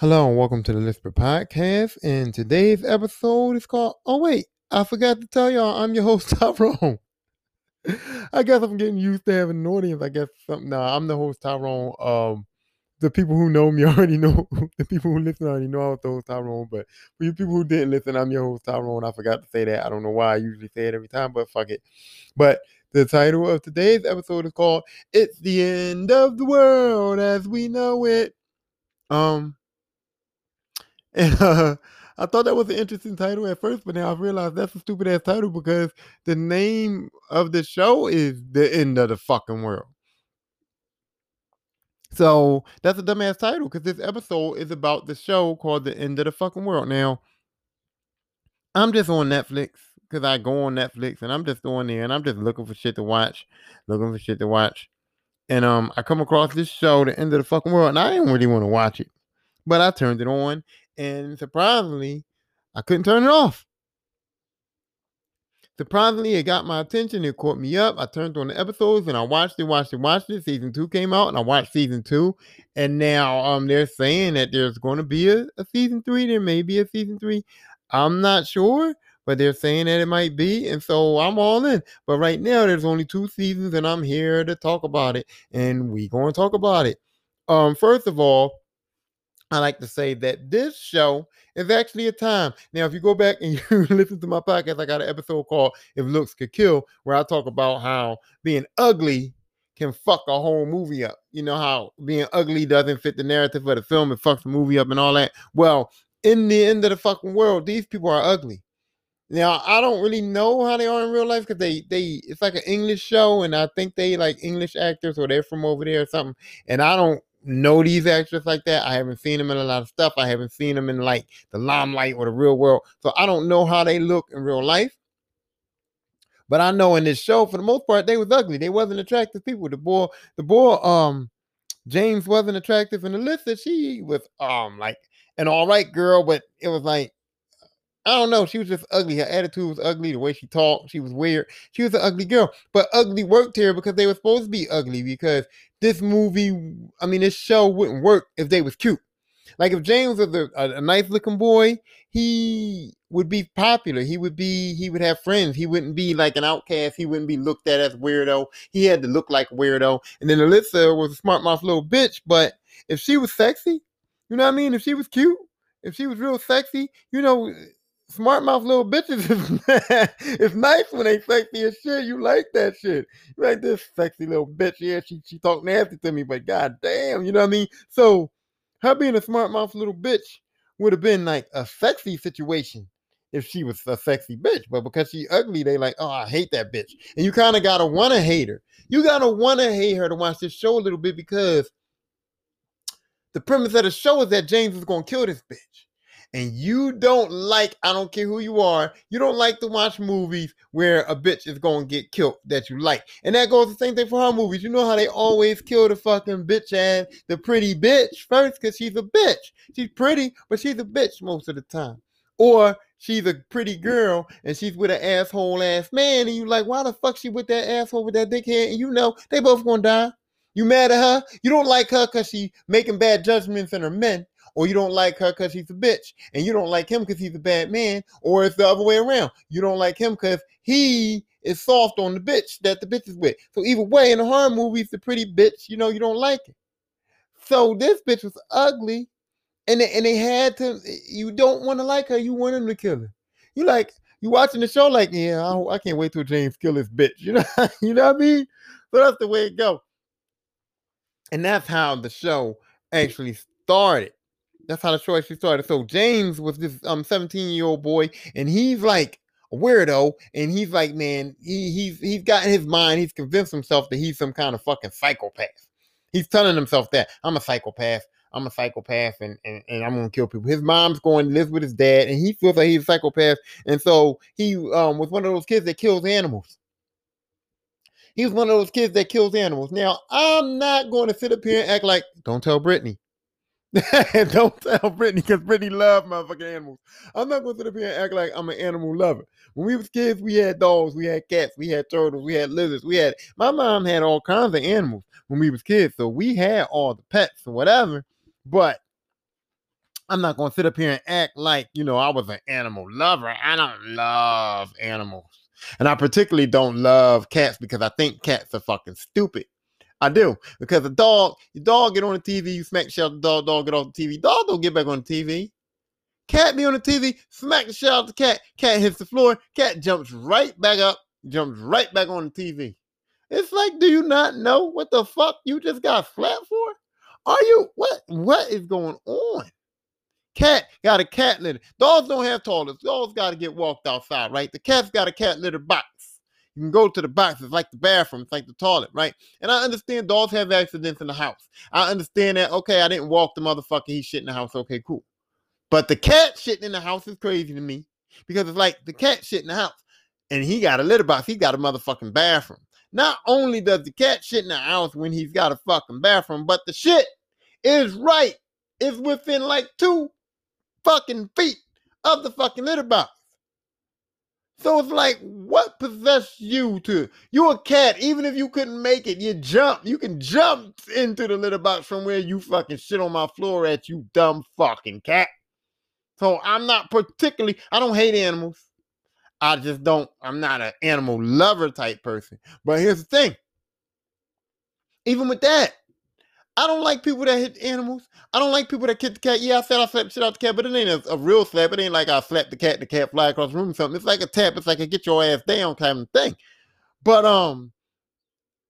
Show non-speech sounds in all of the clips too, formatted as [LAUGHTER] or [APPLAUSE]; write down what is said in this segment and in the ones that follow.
Hello and welcome to the Lisper Podcast. And today's episode is called Oh wait, I forgot to tell y'all I'm your host [LAUGHS] Tyrone. I guess I'm getting used to having an audience. I guess something. Nah, I'm the host Tyrone. Um, the people who know me [LAUGHS] already know. The people who listen already know I was the host Tyrone. But for you people who didn't listen, I'm your host Tyrone. I forgot to say that. I don't know why. I usually say it every time, but fuck it. But the title of today's episode is called "It's the End of the World as We Know It." Um and [LAUGHS] uh, I thought that was an interesting title at first, but now I realized that's a stupid ass title because the name of the show is The End of the Fucking World. So that's a dumbass title because this episode is about the show called The End of the Fucking World. Now, I'm just on Netflix because I go on Netflix and I'm just on there and I'm just looking for shit to watch, looking for shit to watch. And um, I come across this show, The End of the Fucking World, and I didn't really want to watch it. But I turned it on and surprisingly, I couldn't turn it off. Surprisingly, it got my attention. It caught me up. I turned on the episodes and I watched it, watched it, watched it. Season two came out and I watched season two. And now um they're saying that there's going to be a, a season three. There may be a season three. I'm not sure, but they're saying that it might be. And so I'm all in. But right now, there's only two seasons and I'm here to talk about it. And we're going to talk about it. Um, first of all, I like to say that this show is actually a time. Now, if you go back and [LAUGHS] you listen to my podcast, I got an episode called If Looks Could Kill, where I talk about how being ugly can fuck a whole movie up. You know how being ugly doesn't fit the narrative of the film, it fucks the movie up and all that. Well, in the end of the fucking world, these people are ugly. Now I don't really know how they are in real life because they they it's like an English show and I think they like English actors or they're from over there or something. And I don't know these actors like that. I haven't seen them in a lot of stuff. I haven't seen them in like the limelight or the real world. So I don't know how they look in real life. But I know in this show, for the most part, they was ugly. They wasn't attractive people. The boy, the boy, um, James wasn't attractive, and Alyssa, she was um like an all right girl, but it was like I don't know. She was just ugly. Her attitude was ugly. The way she talked, she was weird. She was an ugly girl. But ugly worked here because they were supposed to be ugly. Because this movie, I mean, this show wouldn't work if they was cute. Like if James was a, a, a nice looking boy, he would be popular. He would be, he would have friends. He wouldn't be like an outcast. He wouldn't be looked at as weirdo. He had to look like weirdo. And then Alyssa was a smart mouth little bitch. But if she was sexy, you know what I mean? If she was cute, if she was real sexy, you know, smart mouth little bitches is [LAUGHS] it's nice when they sexy as shit. You like that shit. You like this sexy little bitch. Yeah, she she talk nasty to me, but god damn, you know what I mean? So her being a smart mouth little bitch would have been like a sexy situation if she was a sexy bitch. But because she ugly, they like, oh, I hate that bitch. And you kind of gotta wanna hate her. You gotta wanna hate her to watch this show a little bit because the premise of the show is that James is gonna kill this bitch and you don't like, I don't care who you are, you don't like to watch movies where a bitch is gonna get killed that you like. And that goes the same thing for her movies. You know how they always kill the fucking bitch and the pretty bitch first because she's a bitch. She's pretty, but she's a bitch most of the time. Or she's a pretty girl and she's with an asshole ass man, and you're like, why the fuck she with that asshole with that dickhead? And you know they both gonna die. You mad at her? You don't like her because she making bad judgments in her men or you don't like her because she's a bitch, and you don't like him because he's a bad man, or it's the other way around. You don't like him because he is soft on the bitch that the bitch is with. So either way, in the horror movies, the pretty bitch, you know, you don't like it. So this bitch was ugly, and they, and they had to. Eh, you don't want to like her. You want him to kill her. You like you watching the show like, yeah, I, I can't wait till James kill this bitch. [LAUGHS] You know, you know what I mean? So that's the way it go. And that's how the show actually started. That's how the show actually started. So James was this um 17 year old boy, and he's like a weirdo, and he's like, man, he he's he's got in his mind, he's convinced himself that he's some kind of fucking psychopath. He's telling himself that I'm a psychopath. I'm a psychopath and, and, and I'm gonna kill people. His mom's going to live with his dad, and he feels like he's a psychopath. And so he um was one of those kids that kills animals. He was one of those kids that kills animals. Now, I'm not going to sit up here and act like, don't tell Brittany. [LAUGHS] Don't tell Brittany because Brittany love motherfucking animals. I'm not gonna sit up here and act like I'm an animal lover. When we was kids, we had dogs, we had cats, we had turtles, we had lizards, we had my mom had all kinds of animals when we was kids, so we had all the pets or whatever. But I'm not gonna sit up here and act like you know I was an animal lover. I don't love animals, and I particularly don't love cats because I think cats are fucking stupid. I do because the dog, your dog get on the TV, you smack the shit out the dog, dog get off the TV. Dog don't get back on the TV. Cat be on the TV, smack the shit out the cat. Cat hits the floor, cat jumps right back up, jumps right back on the TV. It's like, do you not know what the fuck you just got slapped for? Are you what? What is going on? Cat got a cat litter. Dogs don't have toilets. Dogs got to get walked outside, right? The cat's got a cat litter box. You can go to the box. It's like the bathroom. It's like the toilet, right? And I understand dogs have accidents in the house. I understand that. Okay, I didn't walk the motherfucker. He shit in the house. Okay, cool. But the cat shitting in the house is crazy to me because it's like the cat shit in the house and he got a litter box. He got a motherfucking bathroom. Not only does the cat shit in the house when he's got a fucking bathroom, but the shit is right. It's within like two fucking feet of the fucking litter box. So it's like, what possessed you to? You're a cat. Even if you couldn't make it, you jump. You can jump into the litter box from where you fucking shit on my floor at, you dumb fucking cat. So I'm not particularly, I don't hate animals. I just don't, I'm not an animal lover type person. But here's the thing. Even with that, I don't like people that hit animals. I don't like people that kick the cat. Yeah, I said I slapped shit out the cat, but it ain't a, a, real slap. It ain't like I slapped the cat, and the cat fly across the room or something. It's like a tap. It's like a get your ass down kind of thing. But um,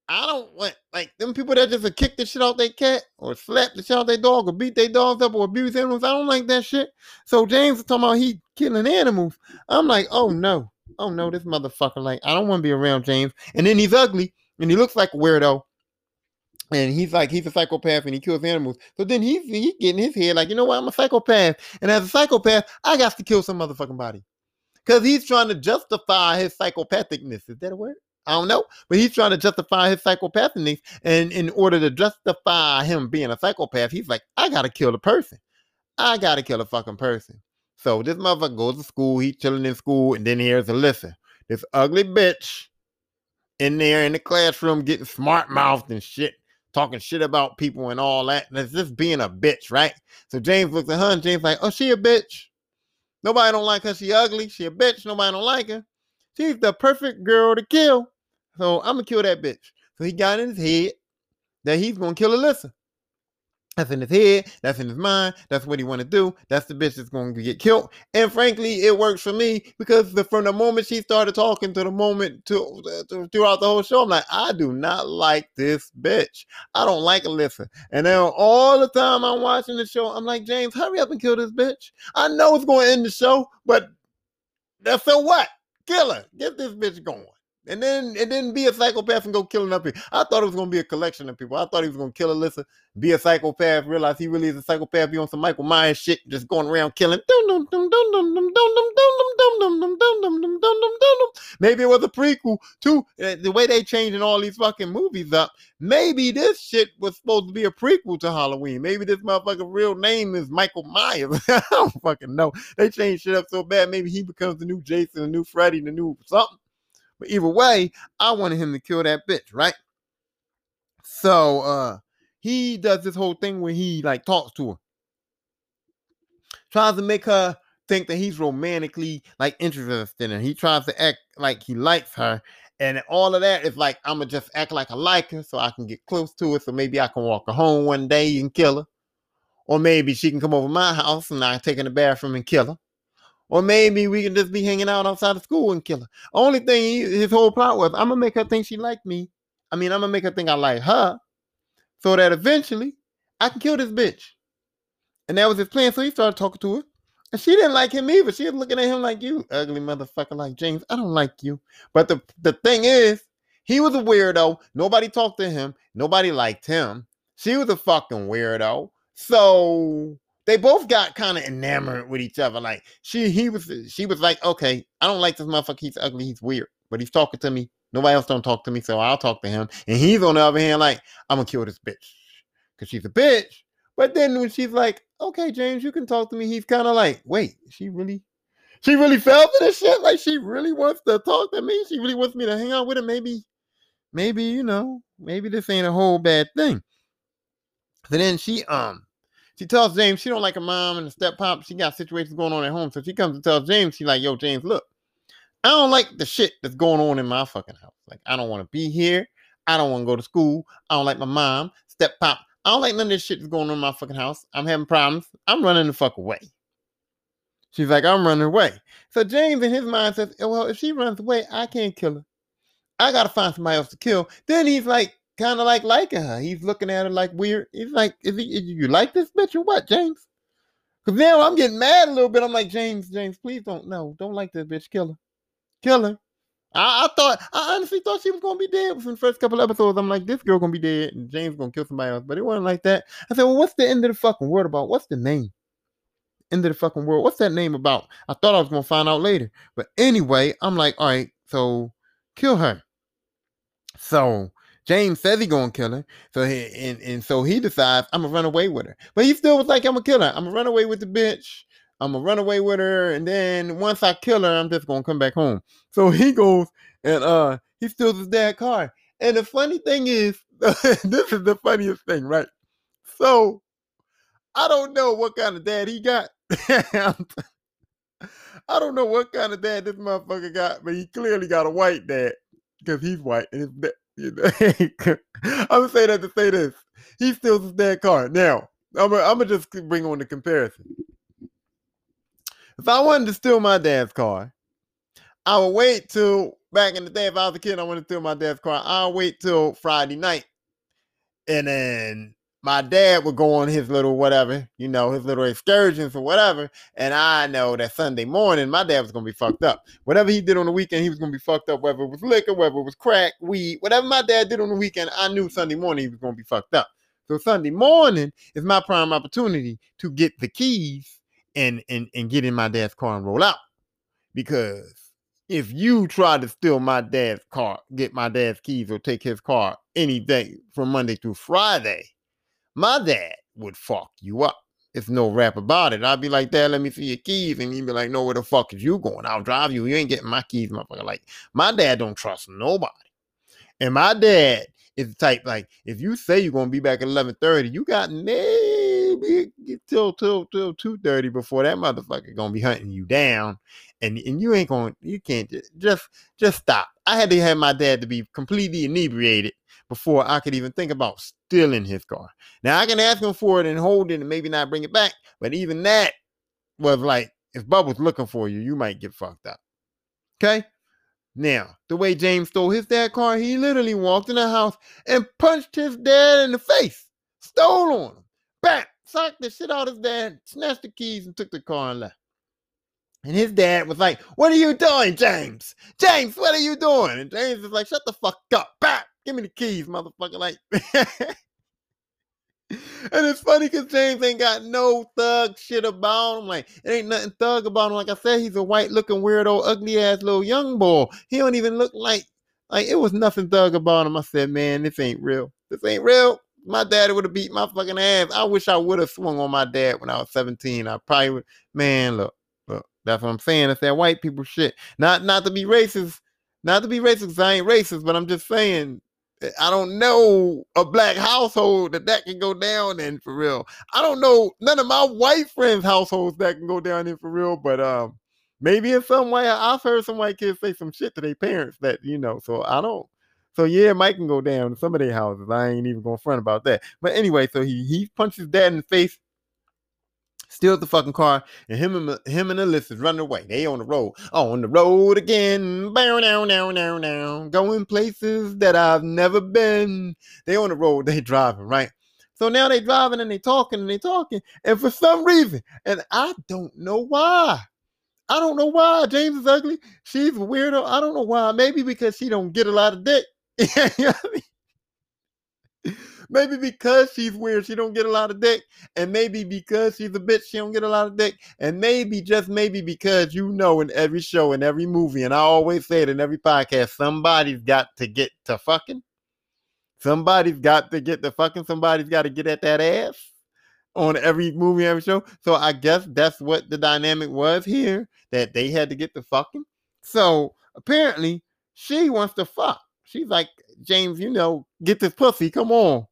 I don't want like them people that just kick the shit out their cat or slap the shit out their dog or beat their dogs up or abuse animals. I don't like that shit. So James is talking about he killing animals. I'm like, oh no, oh no, this motherfucker. Like, I don't want to be around James. And then he's ugly and he looks like a weirdo. And he's like, he's a psychopath and he kills animals. So then he's he getting his head like, you know what? I'm a psychopath. And as a psychopath, I got to kill some motherfucking body. Because he's trying to justify his psychopathicness. Is that a word? I don't know, but he's trying to justify his psychopathy. And in order to justify him being a psychopath, he's like, I gotta kill the person. I gotta kill a fucking person. So this motherfucker goes to school, he's chilling in school, and then here's Alyssa, this ugly bitch in there in the classroom getting smart mouthed and shit, talking shit about people and all that. And it's just being a bitch, right? So James looks at her and James like, oh, she a bitch. Nobody don't like her. She ugly. She a bitch. Nobody don't like her. She's the perfect girl to kill. So I'm gonna kill that bitch. So he got in his head that he's gonna kill Alyssa. That's in his head. That's in his mind. That's what he want to do. That's the bitch that's going to get killed. And frankly, it works for me because the, from the moment she started talking to the moment to, to, throughout the whole show, I'm like, I do not like this bitch. I don't like Alyssa. And then all the time I'm watching the show, I'm like, James, hurry up and kill this bitch. I know it's going to end the show, but that's so what? Kill her. Get this bitch going and then and then be a psychopath and go killing up people. I thought it was gonna be a collection of people. I thought he was gonna kill Alyssa, be a psychopath, realize he really is a psychopath, be on some Michael Myers shit, just going around killing. Maybe it was a prequel too. the way they changing all these fucking movies up. Maybe this shit was supposed to be a prequel to Halloween. Maybe this motherfucker real name is Michael Myers. I don't fucking know. They changed shit up so bad. Maybe he becomes the new Jason, the new Freddy, the new something. But either way, I wanted him to kill that bitch, right? So uh he does this whole thing where he like talks to her. Tries to make her think that he's romantically like interested in her. He tries to act like he likes her. And all of that is like, I'm gonna just act like I like her so I can get close to her. So maybe I can walk her home one day and kill her. Or maybe she can come over my house and I take in the bathroom and kill her. Or maybe we can just be hanging out outside of school and kill her. Only thing he, his whole plot was, I'm gonna make her think she liked me. I mean, I'm gonna make her think I like her, so that eventually I can kill this bitch. And that was his plan. So he started talking to her. And she didn't like him either. She was looking at him like you, ugly motherfucker like James. I don't like you. But the, the thing is, he was a weirdo. Nobody talked to him. Nobody liked him. She was a fucking weirdo. So they both got kind of enamored with each other. Like she, he was, she was like, okay, I don't like this motherfucker. He's ugly. He's weird, but he's talking to me. Nobody else don't talk to me, so I'll talk to him. And he's on the other hand, like, I'm gonna kill this bitch because she's a bitch. But then when she's like, okay, James, you can talk to me, he's kind of like, wait, she really, she really fell for this shit. Like she really wants to talk to me. She really wants me to hang out with her. Maybe, maybe you know, maybe this ain't a whole bad thing. So then she um she tells James she don't like her mom and the step pop. She got situations going on at home. So she comes and tells James, she like, yo, James, look, I don't like the shit that's going on in my fucking house. Like, I don't want to be here. I don't want to go to school. I don't like my mom, step pop. I don't like none of this shit that's going on in my fucking house. I'm having problems. I'm running the fuck away. She's like, I'm running away. So James in his mind says, oh, well, if she runs away, I can't kill her. I gotta find somebody else to kill. Then he's like, kind of like liking her. He's looking at her like weird. He's like, is, he, you like this bitch or what, James? Because now I'm getting mad a little bit. I'm like, James, James, please don't, no, don't like this bitch. Kill her. Kill her. I, I, thought, I honestly thought she was gonna be dead within the first couple episodes. I'm like, this girl gonna be dead, and James gonna kill somebody else. But it wasn't like that. I said, well, what's the end of the fucking world about? What's the name? End of the fucking world. What's that name about? I thought I was gonna find out later. But anyway, I'm like, all right, so kill her. So James says he gonna kill her. So he and, and so he decides I'm gonna run away with her. But he still was like, I'm gonna kill her. I'm gonna run away with the bitch. I'm gonna run away with her, and then once I kill her, I'm just gonna come back home. So he goes and uh he steals his dad's car. And the funny thing is, [LAUGHS] this is the funniest thing, right? So I don't know what kind of dad he got. [LAUGHS] I don't know what kind of dad this motherfucker got, but he clearly got a white dad because he's white. And his you know, [LAUGHS] I'm say that to say this: he steals his dad's car. Now, I'm gonna just bring on the comparison. If I wanted to steal my dad's car, I would wait till back in the day. If I was a kid, I wanted to steal my dad's car. I'll wait till Friday night, and then my dad would go on his little whatever, you know, his little excursions or whatever. And I know that Sunday morning, my dad was gonna be fucked up. Whatever he did on the weekend, he was gonna be fucked up, whether it was liquor, whether it was crack, weed, whatever my dad did on the weekend, I knew Sunday morning he was gonna be fucked up. So Sunday morning is my prime opportunity to get the keys and and and get in my dad's car and roll out. Because if you try to steal my dad's car, get my dad's keys, or take his car any day from Monday through Friday, my dad would fuck you up. It's no rap about it. I'd be like, Dad, let me see your keys. And he'd be like, No, where the fuck is you going? I'll drive you. You ain't getting my keys, motherfucker. Like, my dad don't trust nobody. And my dad is the type, like, if you say you're gonna be back at 11:30, you got maybe till till till 2:30 before that motherfucker gonna be hunting you down. And, and you ain't gonna you can't just just stop. I had to have my dad to be completely inebriated before I could even think about stealing his car. Now I can ask him for it and hold it and maybe not bring it back, but even that was like if Bubba's looking for you, you might get fucked up. Okay? Now, the way James stole his dad's car, he literally walked in the house and punched his dad in the face, stole on him, back, socked the shit out of his dad, snatched the keys, and took the car and left. And his dad was like, What are you doing, James? James, what are you doing? And James was like, Shut the fuck up. Back. Give me the keys, motherfucker. Like, [LAUGHS] and it's funny because James ain't got no thug shit about him. Like, it ain't nothing thug about him. Like I said, he's a white looking weirdo, ugly ass little young boy. He don't even look like like it was nothing thug about him. I said, man, this ain't real. This ain't real. My daddy would have beat my fucking ass. I wish I would have swung on my dad when I was 17. I probably would man, look, look, that's what I'm saying. It's that white people shit. Not not to be racist, not to be racist, I ain't racist, but I'm just saying I don't know a black household that that can go down in for real. I don't know none of my white friends' households that can go down in for real, but um, maybe in some way I've heard some white kids say some shit to their parents that you know. So I don't. So yeah, Mike can go down in some of their houses. I ain't even gonna front about that. But anyway, so he he punched his dad in the face steals the fucking car, and him and him and Alyssa running away. They on the road, on the road again, bow now now now down, going places that I've never been. They on the road, they driving right. So now they driving and they talking and they talking, and for some reason, and I don't know why. I don't know why James is ugly. She's a weirdo. I don't know why. Maybe because she don't get a lot of dick. [LAUGHS] you know I mean? Maybe because she's weird, she don't get a lot of dick, and maybe because she's a bitch, she don't get a lot of dick, and maybe just maybe because you know in every show, in every movie, and I always say it in every podcast, somebody's got to get to fucking. Somebody's got to get the fucking. Somebody's got to get at that ass on every movie, every show. So I guess that's what the dynamic was here that they had to get the fucking. So apparently she wants to fuck. She's like, James, you know, get this pussy. Come on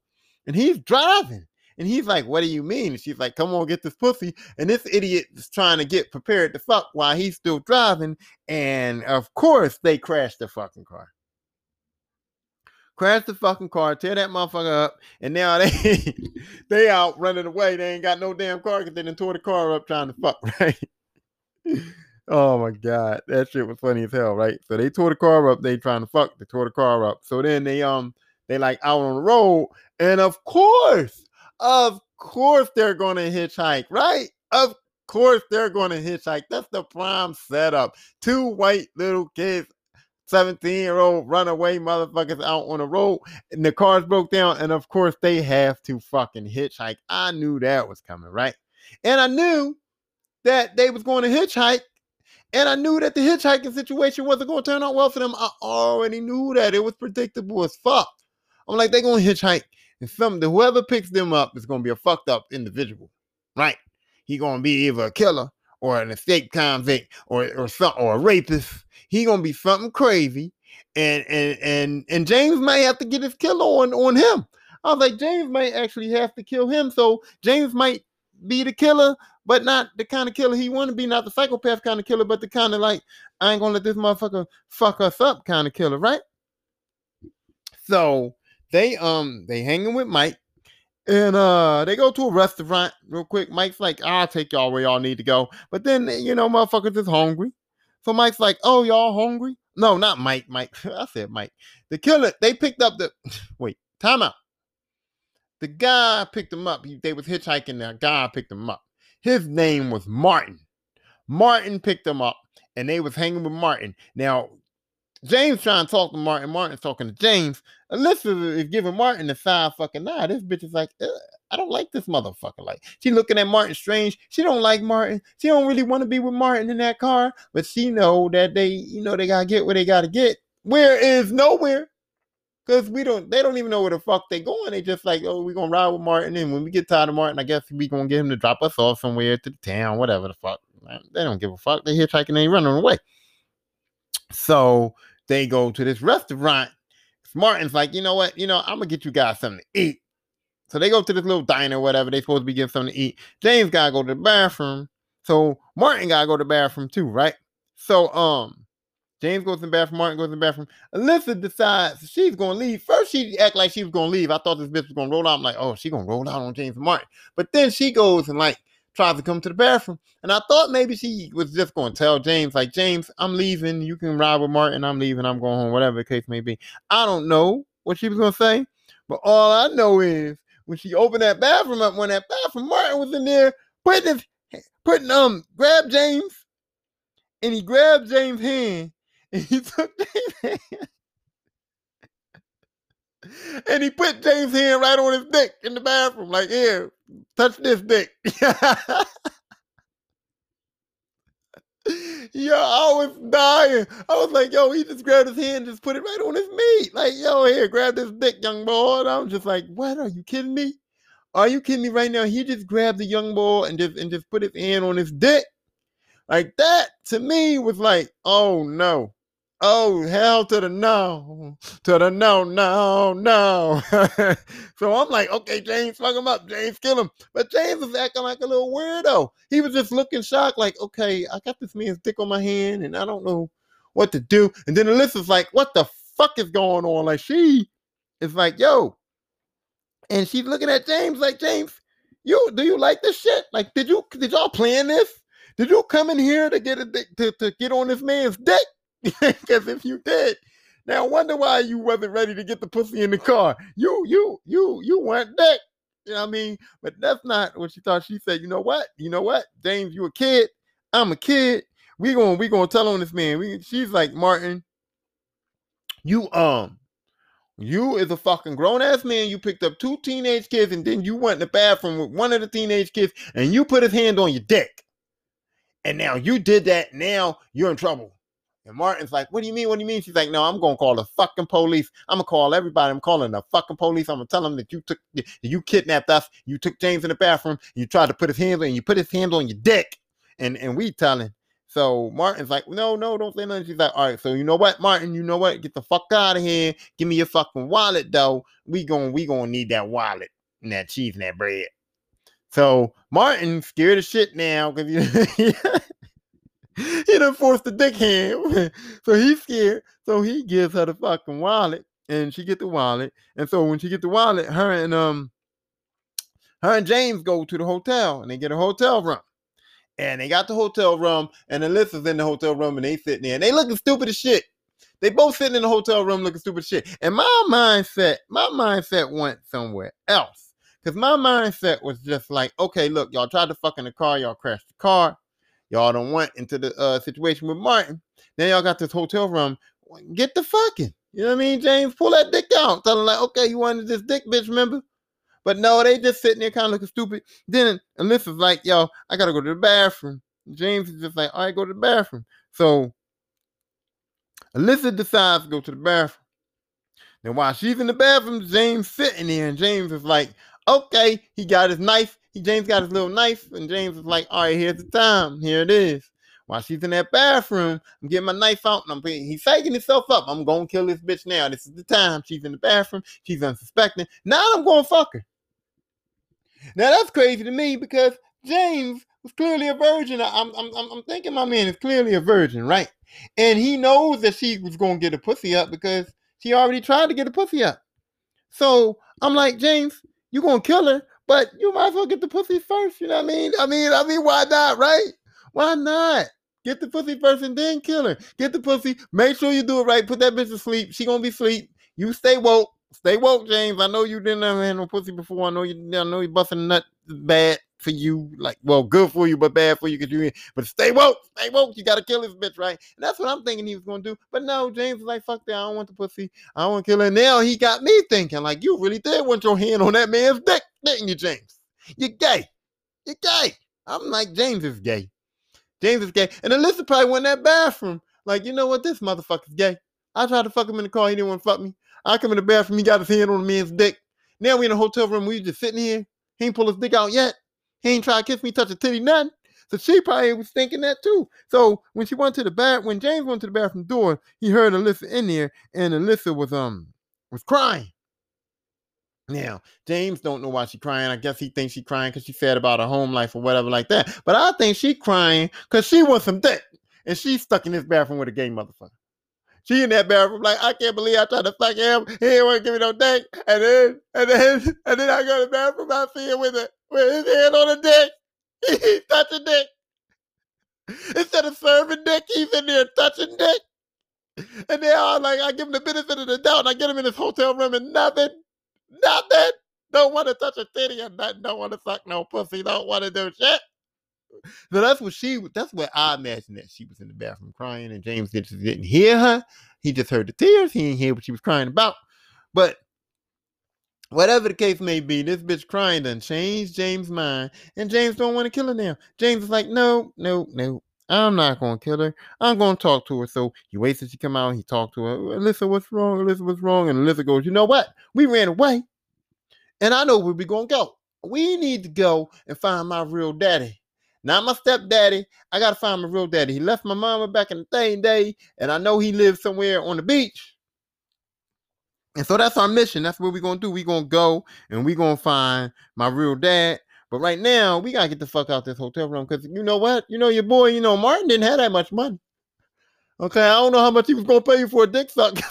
and he's driving And he's like, What do you mean? And she's like, Come on, get this pussy. And this idiot is trying to get prepared to fuck while he's still driving. And of course, they crash the fucking car. Crash the fucking car, tear that motherfucker up, and now [LAUGHS] they they out running away. They ain't got no damn car because they done tore the car up trying to fuck, [LAUGHS] right? oh my god, that shit was funny as hell, right? So they tore the car up, they trying to fuck, they tore the car up. So then they um they like out on the road, and of course of course they're going to hitchhike, right? Of course they're going to hitchhike. That's the prime setup. Two white little kids, 17 year old runaway motherfuckers out on the road, and the cars broke down. And of course, they have to fucking hitchhike. I knew that was coming, right? And I knew that they was going to hitchhike. And I knew that the hitchhiking situation wasn't going to turn out well for them. I already knew that. It was predictable as fuck. I'm like, they're going to hitchhike and some whoever picks them up is gonna be a fucked up individual, right? He gonna be either a killer or an escape convict or or some or a rapist. He gonna be something crazy, and and and and James may have to get his killer on on him. I was like, James might actually have to kill him, so James might be the killer, but not the kind of killer he want to be, not the psychopath kind of killer, but the kind of like I ain't gonna let this motherfucker fuck us up kind of killer, right? So they um they hanging with Mike. And uh they go to a restaurant real quick. Mike's like, I'll take y'all where y'all need to go. But then you know, motherfuckers is hungry. So Mike's like, Oh, y'all hungry? No, not Mike. Mike. [LAUGHS] I said Mike. The killer, they picked up the [LAUGHS] wait, time out. The guy picked him up. He, they was hitchhiking. The guy picked him up. His name was Martin. Martin picked him up, and they was hanging with Martin. Now, James trying to talk to Martin. Martin's talking to James. Alyssa uh, is giving Martin the side fucking nah. This bitch is like, uh, I don't like this motherfucker. Like she looking at Martin strange. She don't like Martin. She don't really want to be with Martin in that car, but she know that they, you know, they gotta get where they gotta get. Where is nowhere? Cause we don't, they don't even know where the fuck they going. They just like, oh, we gonna ride with Martin, and when we get tired of Martin, I guess we gonna get him to drop us off somewhere to the town, whatever the fuck. They don't give a fuck. They hitchhiking, they running away. So they go to this restaurant. Martin's like, you know what? You know, I'm gonna get you guys something to eat. So they go to this little diner, whatever. They supposed to be getting something to eat. James gotta go to the bathroom. So Martin gotta go to the bathroom too, right? So um, James goes in the bathroom. Martin goes in the bathroom. Alyssa decides she's gonna leave. First, she act like she was gonna leave. I thought this bitch was gonna roll out. I'm like, oh, she gonna roll out on James Martin. But then she goes and like tries to come to the bathroom. And I thought maybe she was just going to tell James, like, James, I'm leaving. You can ride with Martin. I'm leaving. I'm going home, whatever the case may be. I don't know what she was going to say. But all I know is when she opened that bathroom up, when that bathroom, Martin was in there putting his, putting, um, grabbed James and he grabbed James' hand and he [LAUGHS] took James' hand and he put James' hand right on his dick in the bathroom, like, here, touch this dick. [LAUGHS] yo, I was dying. I was like, yo, he just grabbed his hand, just put it right on his meat. Like, yo, here, grab this dick, young boy. And I'm just like, what? Are you kidding me? Are you kidding me right now? He just grabbed the young boy and just and just put his hand on his dick. Like that to me was like, oh no. Oh, hell to the no, to the no, no, no. [LAUGHS] so I'm like, okay, James, fuck him up. James, kill him. But James was acting like a little weirdo. He was just looking shocked, like, okay, I got this man's dick on my hand and I don't know what to do. And then Alyssa's like, what the fuck is going on? Like, she is like, yo. And she's looking at James like, James, you do you like this shit? Like, did you did y'all plan this? Did you come in here to get a to, to get on this man's dick? [LAUGHS] Because if you did, now wonder why you wasn't ready to get the pussy in the car. You, you, you, you weren't that. You know what I mean? But that's not what she thought. She said, you know what? You know what? James, you a kid. I'm a kid. We gonna we gonna tell on this man. We, she's like, Martin, you um, you is a fucking grown ass man. You picked up two teenage kids and then you went in the bathroom with one of the teenage kids and you put his hand on your dick. And now you did that. Now you're in trouble. And Martin's like, What do you mean? What do you mean? She's like, No, I'm gonna call the fucking police. I'm gonna call everybody. I'm calling the fucking police. I'm gonna tell them that you took you kidnapped us. You took James in the bathroom. You tried to put his hands on you put his hands on your dick. And and we telling. So Martin's like, No, no, don't say nothing. She's like, All right, so you know what, Martin, you know what? Get the fuck out of here. Give me your fucking wallet, though. We going we gonna need that wallet. and that cheese and that bread. So Martin scared of shit now because [LAUGHS] [LAUGHS] he, done forced the dick hand. [LAUGHS] so he's scared. So he gives her the fucking wallet and she get the wallet. And so when she get the wallet, her and um [TSK] her and James go to the hotel and they get a hotel room. And they got the hotel room, and Alyssa's in the hotel room, and they sitting there, and they looking stupid as shit. They both sitting in the hotel room looking stupid as shit. And my mindset, my mindset went somewhere else. Because my mindset was just like, okay, look, y'all tried to fuck in the car, y'all crashed the car. Y'all don't want into the uh, situation with Martin. Now y'all got this hotel room. Get the fucking. You know what I mean, James? Pull that dick out. Tell him like, okay, you wanted this dick, bitch, remember? But no, they just sitting there kind of looking stupid. Then Alyssa's like, yo, I gotta go to the bathroom. James is just like, all right, go to the bathroom. So Alyssa decides to go to the bathroom. Then while she's in the bathroom, James sitting there, and James is like, okay, he got his knife. James got his little knife, and James is like, all right, here's the time. Here it is. While she's in that bathroom, I'm getting my knife out and I'm he's shaking himself up. I'm gonna kill this bitch now. This is the time. She's in the bathroom, she's unsuspecting. Now I'm gonna fuck her. Now that's crazy to me because James was clearly a virgin. I'm, I'm, I'm thinking my man is clearly a virgin, right? And he knows that she was gonna get a pussy up because she already tried to get a pussy up. So I'm like, James, you gonna kill her, but you might as well get the pussy first. You know what I mean? I mean, I mean, why not, right? Why not? Get the pussy first and then kill her. Get the pussy. Make sure you do it right. Put that bitch to sleep. She gonna be sleep. You stay woke. Stay woke, James. I know you didn't have no pussy before. I know you. I know you busting nut bad for you. Like, well, good for you, but bad for you because you. But stay woke. Stay woke. You gotta kill this bitch, right? And that's what I'm thinking he was gonna do. But no, James was like, fuck that. I don't want the pussy. I don't want to kill her. Now he got me thinking like, you really did want your hand on that man's dick, didn't you, James? You're gay. You're gay. I'm like, James is gay. James is gay. And Alyssa probably went in that bathroom. Like, you know what? This motherfucker's gay. I tried to fuck him in the car. He didn't want to fuck me. I come in the bathroom, he got his hand on the man's dick. Now we in a hotel room, we just sitting here. He ain't pull his dick out yet. He ain't try to kiss me, touch a titty, nothing. So she probably was thinking that too. So when she went to the bath, when James went to the bathroom door, he heard Alyssa in there, and Alyssa was um was crying. Now, James don't know why she crying. I guess he thinks she crying because she said about her home life or whatever like that. But I think she crying because she wants some dick. And she's stuck in this bathroom with a gay motherfucker. She in that bathroom like, I can't believe I tried to fuck him. He didn't want to give me no dick. And then, and then, [LAUGHS] and then I go to the bathroom. I see him with it, with his hand on the dick. [LAUGHS] He's touching dick. Instead of serving dick, he's in there touching dick. And they all like, I give him the benefit of the doubt. And I get him in his hotel room and nothing, nothing. Don't want to touch a titty and nothing. Don't want to suck no pussy. Don't want to do shit. So that's what she. That's what I imagine that she was in the bathroom crying, and James didn't, didn't hear her. He just heard the tears. He didn't hear what she was crying about. But whatever the case may be, this bitch crying done changed James' mind, and James don't want to kill her now. James is like, no, no, no. I'm not gonna kill her. I'm gonna talk to her. So he waits till she come out. and He talked to her. Alyssa, what's wrong? Alyssa, what's wrong? And Alyssa goes, you know what? We ran away, and I know where we gonna go. We need to go and find my real daddy. Not my stepdaddy. I gotta find my real daddy. He left my mama back in the same day, and I know he lives somewhere on the beach. And so that's our mission. That's what we're gonna do. We're gonna go and we're gonna find my real dad. But right now, we gotta get the fuck out this hotel room because you know what? You know your boy, you know Martin didn't have that much money. Okay, I don't know how much he was gonna pay you for a dick suck. [LAUGHS]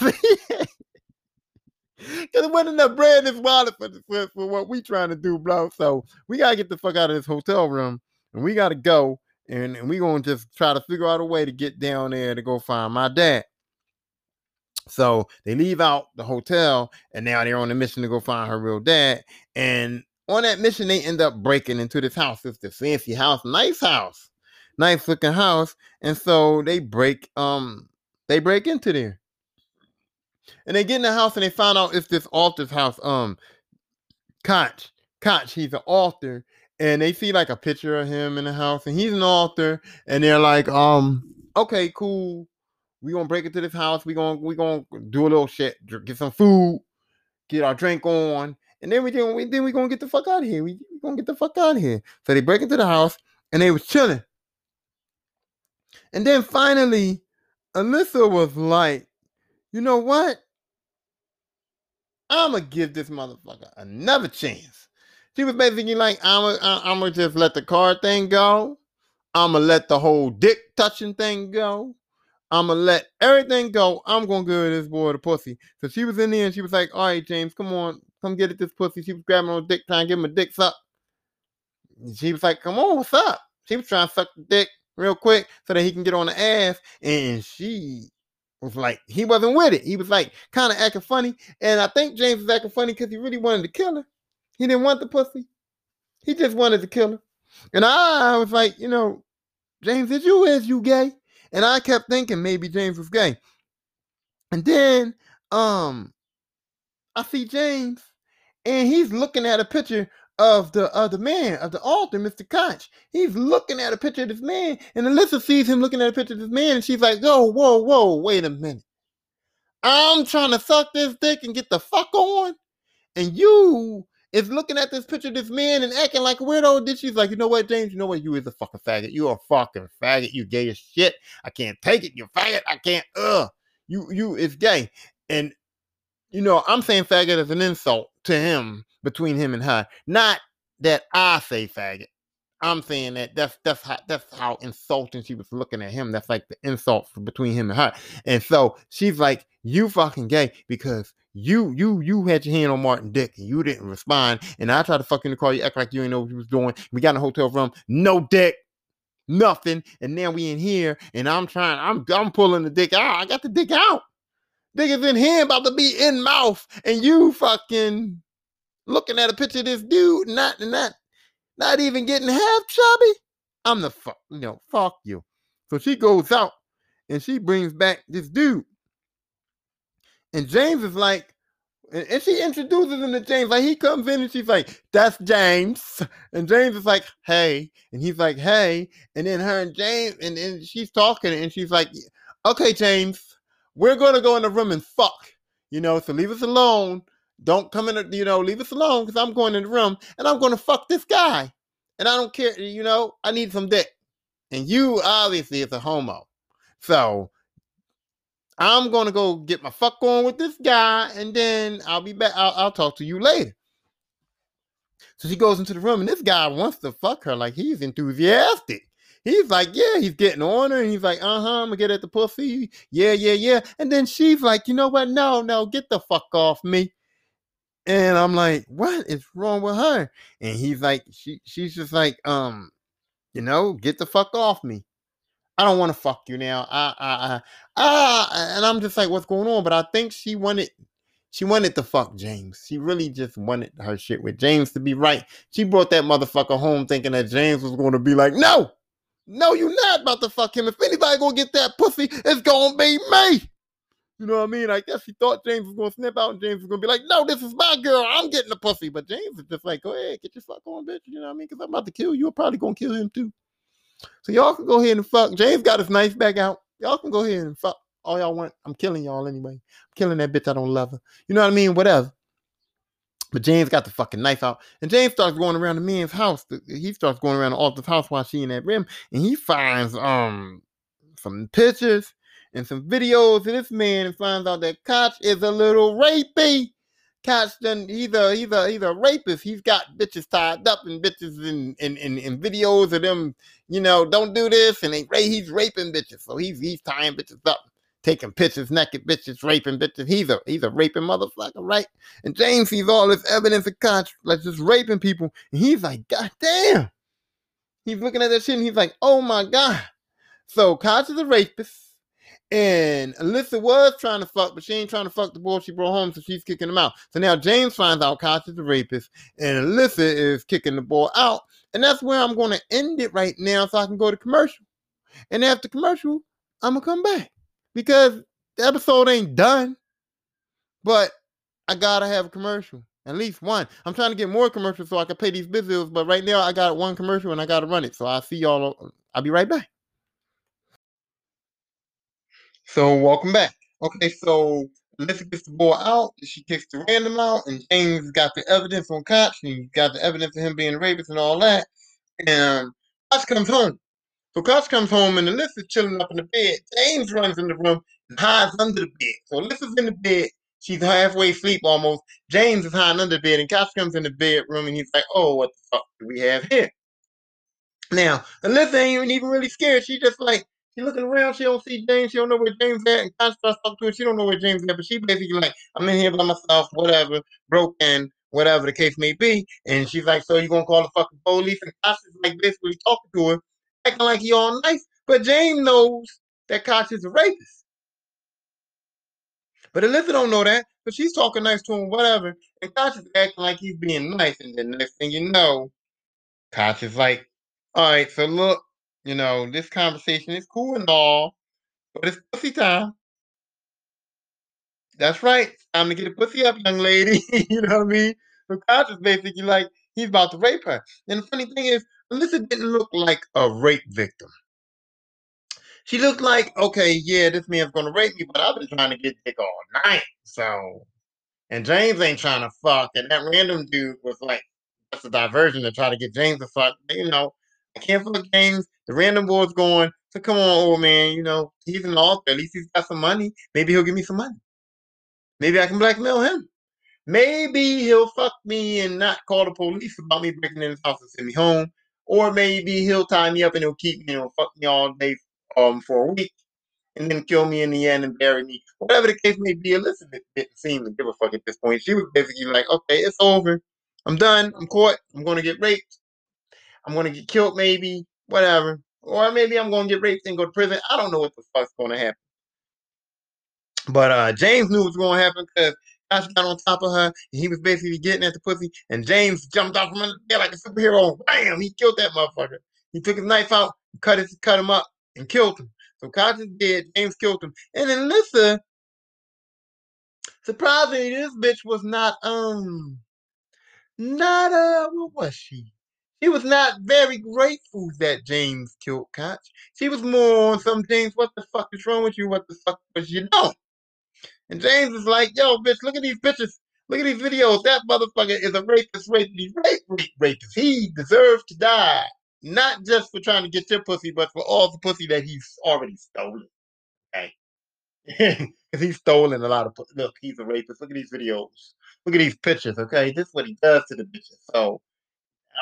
Because it wasn't enough bread in this wallet for, for, for what we trying to do, bro. So we gotta get the fuck out of this hotel room and we got to go and, and we're going to just try to figure out a way to get down there to go find my dad. So they leave out the hotel and now they're on a mission to go find her real dad. And on that mission, they end up breaking into this house. It's the fancy house, nice house, nice looking house. And so they break, um, they break into there. And they get in the house and they find out it's this author's house. Um, Koch, Koch, he's an author, and they see like a picture of him in the house, and he's an author, and they're like, um, okay, cool. We gonna break into this house. We gonna we gonna do a little shit, get some food, get our drink on, and then we then we then we gonna get the fuck out of here. We, gonna get the fuck out of here. So they break into the house, and they was chilling. And then finally, Alyssa was like, you know what? I'm gonna give this motherfucker another chance. She was basically like, I'm gonna just let the car thing go. I'm gonna let the whole dick touching thing go. I'm gonna let everything go. I'm gonna give this boy the pussy. So she was in there and she was like, All right, James, come on, come get at this pussy. She was grabbing on dick, trying to give him a dick suck. She was like, Come on, what's up? She was trying to suck the dick real quick so that he can get on the ass. And she was like, he wasn't with it. He was like kind of acting funny. And I think James was acting funny because he really wanted to kill her. He didn't want the pussy. He just wanted to kill her. And I was like, you know, James, is you is you gay? And I kept thinking maybe James was gay. And then um I see James and he's looking at a picture of the other man, of the altar, Mr. Koch. He's looking at a picture of this man, and Alyssa sees him looking at a picture of this man, and she's like, "Oh, whoa, whoa, wait a minute. I'm trying to suck this dick and get the fuck on, and you is looking at this picture of this man and acting like a weirdo. Then she's like, you know what, James? You know what? You is a fucking faggot. You a fucking faggot. You gay as shit. I can't take it. You faggot. I can't. Ugh. You you is gay. And you know, I'm saying faggot as an insult to him between him and her. Not that I say faggot. I'm saying that that's that's how that's how insulting she was looking at him. That's like the insult between him and her. And so she's like, "You fucking gay because you you you had your hand on Martin Dick and you didn't respond. And I tried to fucking the call you, act like you didn't know what you was doing. We got in a hotel room, no dick, nothing. And now we in here, and I'm trying. I'm I'm pulling the dick out. I got the dick out. Is in here about to be in mouth, and you fucking looking at a picture of this dude, not not not even getting half chubby. I'm the fuck, you know, fuck you. So she goes out and she brings back this dude. And James is like, and she introduces him to James. Like he comes in and she's like, "That's James," and James is like, "Hey," and he's like, "Hey," and then her and James, and then she's talking, and she's like, "Okay, James, we're gonna go in the room and fuck, you know. So leave us alone. Don't come in, you know, leave us alone because I'm going in the room and I'm gonna fuck this guy, and I don't care, you know. I need some dick, and you obviously is a homo, so." I'm gonna go get my fuck on with this guy, and then I'll be back. I'll, I'll talk to you later. So she goes into the room, and this guy wants to fuck her. Like he's enthusiastic. He's like, yeah, he's getting on her, and he's like, uh huh, I'm gonna get at the pussy. Yeah, yeah, yeah. And then she's like, you know what? No, no, get the fuck off me. And I'm like, what is wrong with her? And he's like, she, she's just like, um, you know, get the fuck off me. I don't want to fuck you now. I, I, I, I, and I'm just like, what's going on? But I think she wanted, she wanted to fuck James. She really just wanted her shit with James to be right. She brought that motherfucker home thinking that James was going to be like, no, no, you're not about to fuck him. If anybody gonna get that pussy, it's gonna be me. You know what I mean? I guess she thought James was gonna snap out and James was gonna be like, no, this is my girl. I'm getting the pussy. But James is just like, go ahead, get your fuck on, bitch. You know what I mean? Because I'm about to kill you. I'm probably gonna kill him too. So y'all can go ahead and fuck. James got his knife back out. Y'all can go ahead and fuck all y'all want. I'm killing y'all anyway. I'm killing that bitch. I don't love her. You know what I mean? Whatever. But James got the fucking knife out, and James starts going around the man's house. He starts going around the altar's house while she in that room, and he finds um some pictures and some videos of this man, and finds out that Koch is a little rapey. Koch done he's a he's a he's a rapist. He's got bitches tied up and bitches in in, in, in videos of them, you know, don't do this, and they he's raping bitches. So he's he's tying bitches up, taking pictures, naked bitches, raping bitches. He's a he's a raping motherfucker, right? And James sees all this evidence of Koch, like just raping people, and he's like, God damn. He's looking at that shit and he's like, oh my God. So Koch is a rapist. And Alyssa was trying to fuck, but she ain't trying to fuck the boy she brought home, so she's kicking him out. So now James finds out Koch is a rapist, and Alyssa is kicking the boy out. And that's where I'm going to end it right now so I can go to commercial. And after commercial, I'm going to come back because the episode ain't done, but I got to have a commercial. At least one. I'm trying to get more commercials so I can pay these bills, but right now I got one commercial and I got to run it. So I'll see y'all. I'll be right back. So welcome back. Okay, so Alyssa gets the boy out, she kicks the random out, and James got the evidence on Koch, and he got the evidence of him being rapist and all that. And Koch comes home. So Koch comes home and Alyssa's chilling up in the bed. James runs in the room and hides under the bed. So Alyssa's in the bed, She's halfway asleep almost. James is hiding under the bed, and Koch comes in the bedroom, and he's like, "Oh, what the fuck do we have here?" Now, Alyssa ain't even really scared. She just like she looking around. She don't see James. She don't know where James at. And Koch starts talking to her. She don't know where James at, but she basically like, "I'm in here by myself. Whatever, broken." Whatever the case may be, and she's like, "So you gonna call the fucking police?" And Koch is like basically talking to her, acting like he all nice, but James knows that Koch is a rapist. But Alyssa don't know that, but she's talking nice to him, whatever. And Koch is acting like he's being nice, and then next thing you know, Koch is like, "All right, so look, you know, this conversation is cool and all, but it's pussy time." That's right. Time to get a pussy up, young lady. [LAUGHS] you know what I mean? So Koch is basically like he's about to rape her. And the funny thing is, Alyssa didn't look like a rape victim. She looked like, okay, yeah, this man's gonna rape me, but I've been trying to get dick all night. So, and James ain't trying to fuck, and that random dude was like, that's a diversion to try to get James to fuck. You know, I can't fuck James. The random boy's going. So come on, old man. You know, he's an author. At least he's got some money. Maybe he'll give me some money. Maybe I can blackmail him. Maybe he'll fuck me and not call the police about me breaking in his house and send me home. Or maybe he'll tie me up and he'll keep me and he'll fuck me all day um for a week and then kill me in the end and bury me. Whatever the case may be, Elizabeth didn't seem to give a fuck at this point. She was basically like, okay, it's over. I'm done. I'm caught. I'm going to get raped. I'm to get killed, maybe. Whatever. Or maybe I'm to get raped and go to prison. I don't know what the fuck's to happen. But uh, James knew what was to happen because Koch got on top of her and he was basically getting at the pussy. And James jumped off from under there like a superhero. Bam! He killed that motherfucker. He took his knife out, cut his, cut him up, and killed him. So Koch is dead. James killed him. And then Lissa, surprisingly, this bitch was not um not uh what was she? She was not very grateful that James killed Koch. She was more on some James, what the fuck is wrong with you? What the fuck was you doing? And James is like, yo, bitch, look at these bitches. Look at these videos. That motherfucker is a rapist, rapist, rape, rape, rapist. He deserves to die. Not just for trying to get your pussy, but for all the pussy that he's already stolen. Okay. [LAUGHS] Because he's stolen a lot of pussy. Look, he's a rapist. Look at these videos. Look at these pictures, okay? This is what he does to the bitches. So,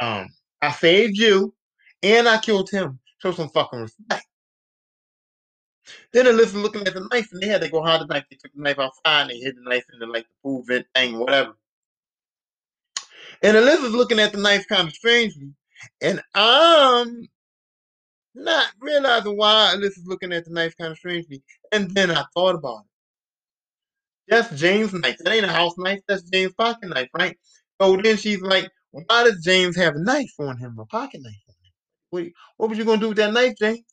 um, I saved you and I killed him. Show some fucking respect. Then Alyssa looking at the knife and they had to go hide the knife. They took the knife outside and they hid the knife in the like the pool vent thing, whatever. And Alyssa's looking at the knife kind of strangely. And I'm not realizing why Alyssa's looking at the knife kind of strangely. And then I thought about it. That's James' knife. That ain't a house knife. That's James' pocket knife, right? So then she's like, why does James have a knife on him, a pocket knife on him? What, what you going to do with that knife, James?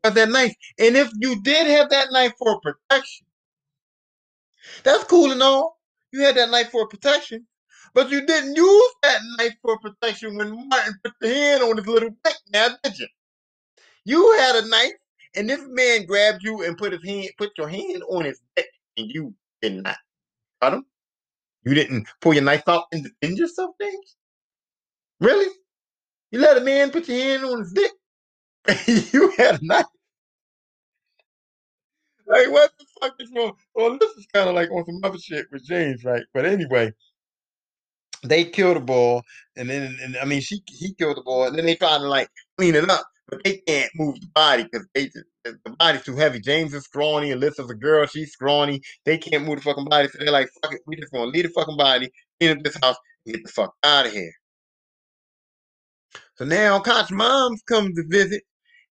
What's that knife? And if you did have that knife for protection, that's cool and all. You had that knife for protection. But you didn't use that knife for protection when Martin put the hand on his little dick now, did you? You had a knife, and this man grabbed you and put his hand, put your hand on his neck, and you did not cut him. You didn't pull your knife out and defend yourself, James. Really? You let a man put your hand on his dick? [LAUGHS] you had a knife. Like, what the fuck is wrong? Well, this is kind of like on some other shit with James, right? But anyway, they killed the ball, and then and, I mean, she he killed the ball, and then they tried to like clean it up, but they can't move the body because they just the body's too heavy. James is scrawny, Alyssa's a girl, she's scrawny. They can't move the fucking body, so they're like, fuck it, we just gonna leave the fucking body in this house and get the fuck out of here. So now Koch's mom's come to visit,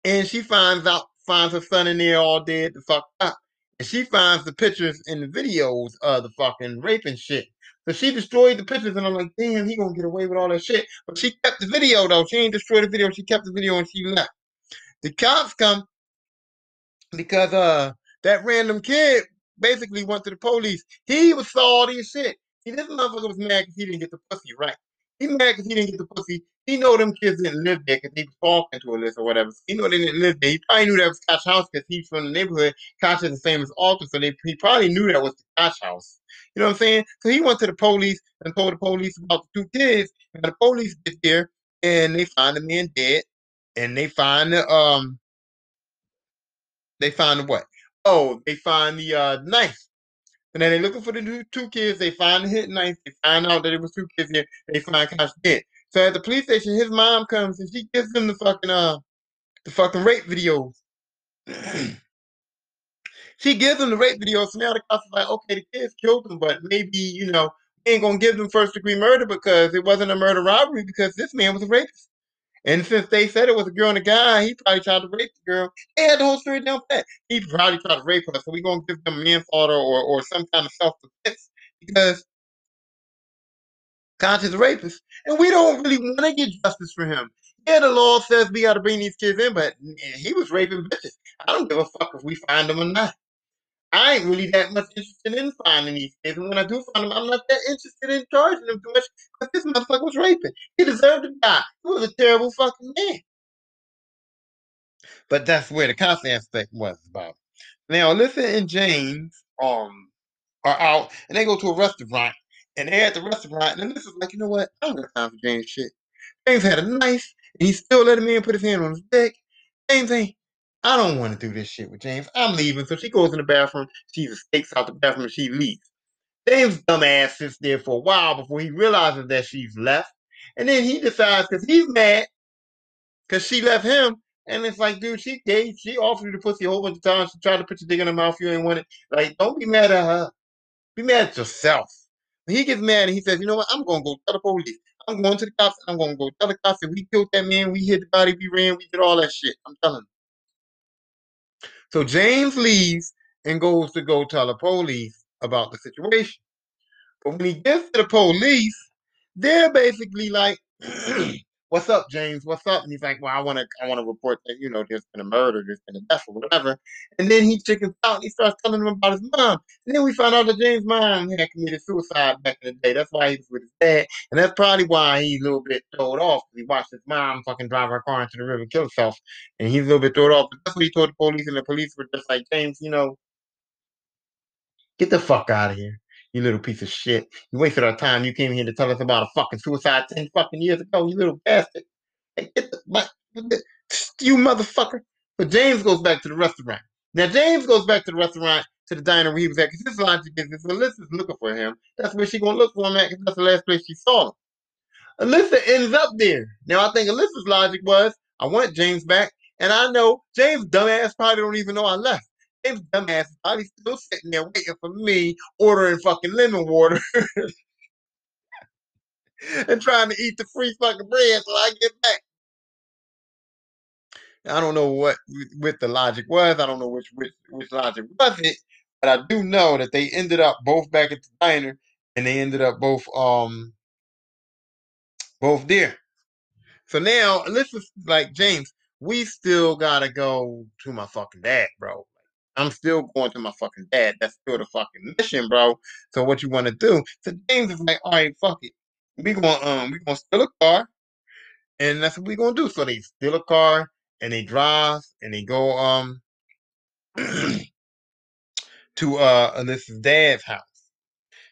and she finds out finds her son in there all dead the fuck up. And she finds the pictures and the videos of the fucking raping shit. So she destroyed the pictures, and I'm like, damn, he gonna get away with all that shit. But she kept the video though. She ain't destroyed the video. She kept the video and she left. The cops come because uh that random kid basically went to the police. He was salty as shit. See, this motherfucker was mad because he didn't get the pussy right. He mad because he didn't get the pussy. He know them kids didn't live there because they talking to Alyssa or whatever. He know they didn't live there. He probably knew that was Koch's house because he's from the neighborhood. Koch is the same as author, so they, he probably knew that was the Koch house. You know what I'm saying? So he went to the police and told the police about the two kids. And the police get there and they find the man dead. And they find the um they find what? Oh, they find the uh knife. And then they looking for the new two kids. They find the hit knife. They find out that it was two kids here. They find Koch dead. So at the police station, his mom comes and she gives him the fucking uh the fucking rape videos. [CLEARS THROAT] she gives him the rape videos. So now the cops are like, okay, the kids killed him, but maybe you know we ain't gonna give them first degree murder because it wasn't a murder robbery because this man was a rapist. And since they said it was a girl and a guy, he probably tried to rape the girl. They had the whole story down pat. He probably tried to rape her. So we're gonna give them manslaughter or, or some kind of self defense because conscious rapist. And we don't really want to get justice for him. Yeah, the law says we got to bring these kids in, but he was raping bitches. I don't give a fuck if we find them or not. I ain't really that much interested in finding these kids. And when I do find them, I'm not that interested in charging them too much because this motherfucker was raping. He deserved to die. He was a terrible fucking man. But that's where the constant aspect was about. Now, Alyssa and James um are out and they go to a restaurant and they're at the restaurant and Alyssa's like, you know what? I don't got time for James shit. James had a knife and he still let him in, put his hand on his dick. James ain't I don't want to do this shit with James. I'm leaving. So she goes in the bathroom. She escapes out the bathroom and she leaves. James' dumbass sits there for a while before he realizes that she's left. And then he decides, because he's mad, because she left him. And it's like, dude, she gave, she offered you the pussy a whole bunch of times. She tried to put your dick in her mouth. You ain't want it. Like, don't be mad at her. Be mad at yourself. When he gets mad and he says, you know what? I'm to go tell the police. I'm going to the cops. I'm to go tell the cops that we killed that man. We hit the body. We ran. We did all that shit. I'm telling you. So James leaves and goes to go tell the police about the situation. But when he gets to the police, they're basically like, [CLEARS THROAT] "What's up, James? What's up?" And he's like, "Well, I want to, I want to report that you know there's been a murder, there's been a death, or whatever." And then he chickens out and he starts telling them about his mom. And then we find out that James' mom had committed suicide back in the day. That's why he was with his dad, and that's probably why he's a little bit thrown off. He watched his mom fucking drive her car into the river and kill herself, and he's a little bit thrown off. But that's what he told the police, and the police were just like, "James, you know." Get the fuck out of here you little piece of shit. You wasted our time. You came here to tell us about a fucking suicide 10 fucking years ago, you little bastard. Hey, get the, my, you motherfucker. But James goes back to the restaurant. Now, James goes back to the restaurant, to the diner where he was at, because his logic is Alyssa's looking for him, that's where she's going to look for him at, because that's the last place she saw him. Alyssa ends up there. Now, I think Alyssa's logic was, I want James back, and I know James' dumbass probably don't even know I left. His dumbass probably still sitting there waiting for me, ordering fucking lemon water [LAUGHS] and trying to eat the free fucking bread so I get back. I don't know what what the logic was. I don't know which which which logic was it, but I do know that they ended up both back at the diner, and they ended up both um both there. So now just like James, we still gotta go to my fucking dad, bro. I'm still going to my fucking dad. That's still the fucking mission, bro. So what you want to do? So James is like, all right, fuck it. We gonna um we gonna steal a car, and that's what we gonna do. So they steal a car and they drive and they go um [CLEARS THROAT] to uh Alyssa's dad's house.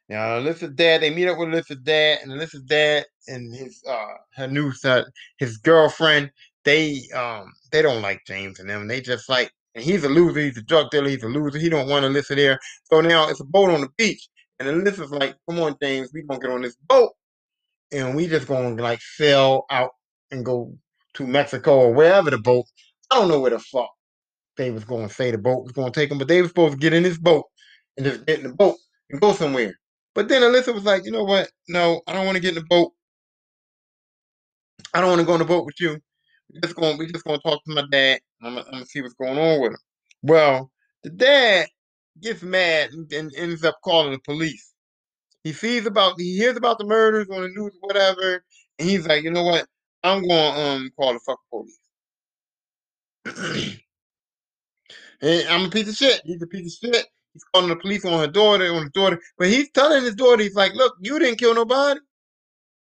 Now Alyssa's dad, they meet up with Alyssa's dad, and Alyssa's dad and his uh her new son, his girlfriend, they um they don't like James and them. They just like and he's a loser. He's a drug dealer. He's a loser. He don't want Alyssa there. So now it's a boat on the beach, and Alyssa's like, "Come on, James, we gonna get on this boat, and we just gonna like sail out and go to Mexico or wherever the boat. I don't know where the fuck they was gonna say the boat was gonna take them, but they were supposed to get in this boat and just get in the boat and go somewhere. But then Alyssa was like, "You know what? No, I don't want to get in the boat. I don't want to go on the boat with you we just going we just gonna talk to my dad. I'm gonna, I'm gonna see what's going on with him. Well, the dad gets mad and, and, ends up calling the police. He sees about he hears about the murders on the news, whatever, and he's like, you know what? I'm gonna um call the fuck police. [CLEARS THROAT] and I'm a piece of shit. He's a piece of shit. He's calling the police on her daughter, on his daughter. But he's telling his daughter, he's like, look, you didn't kill nobody.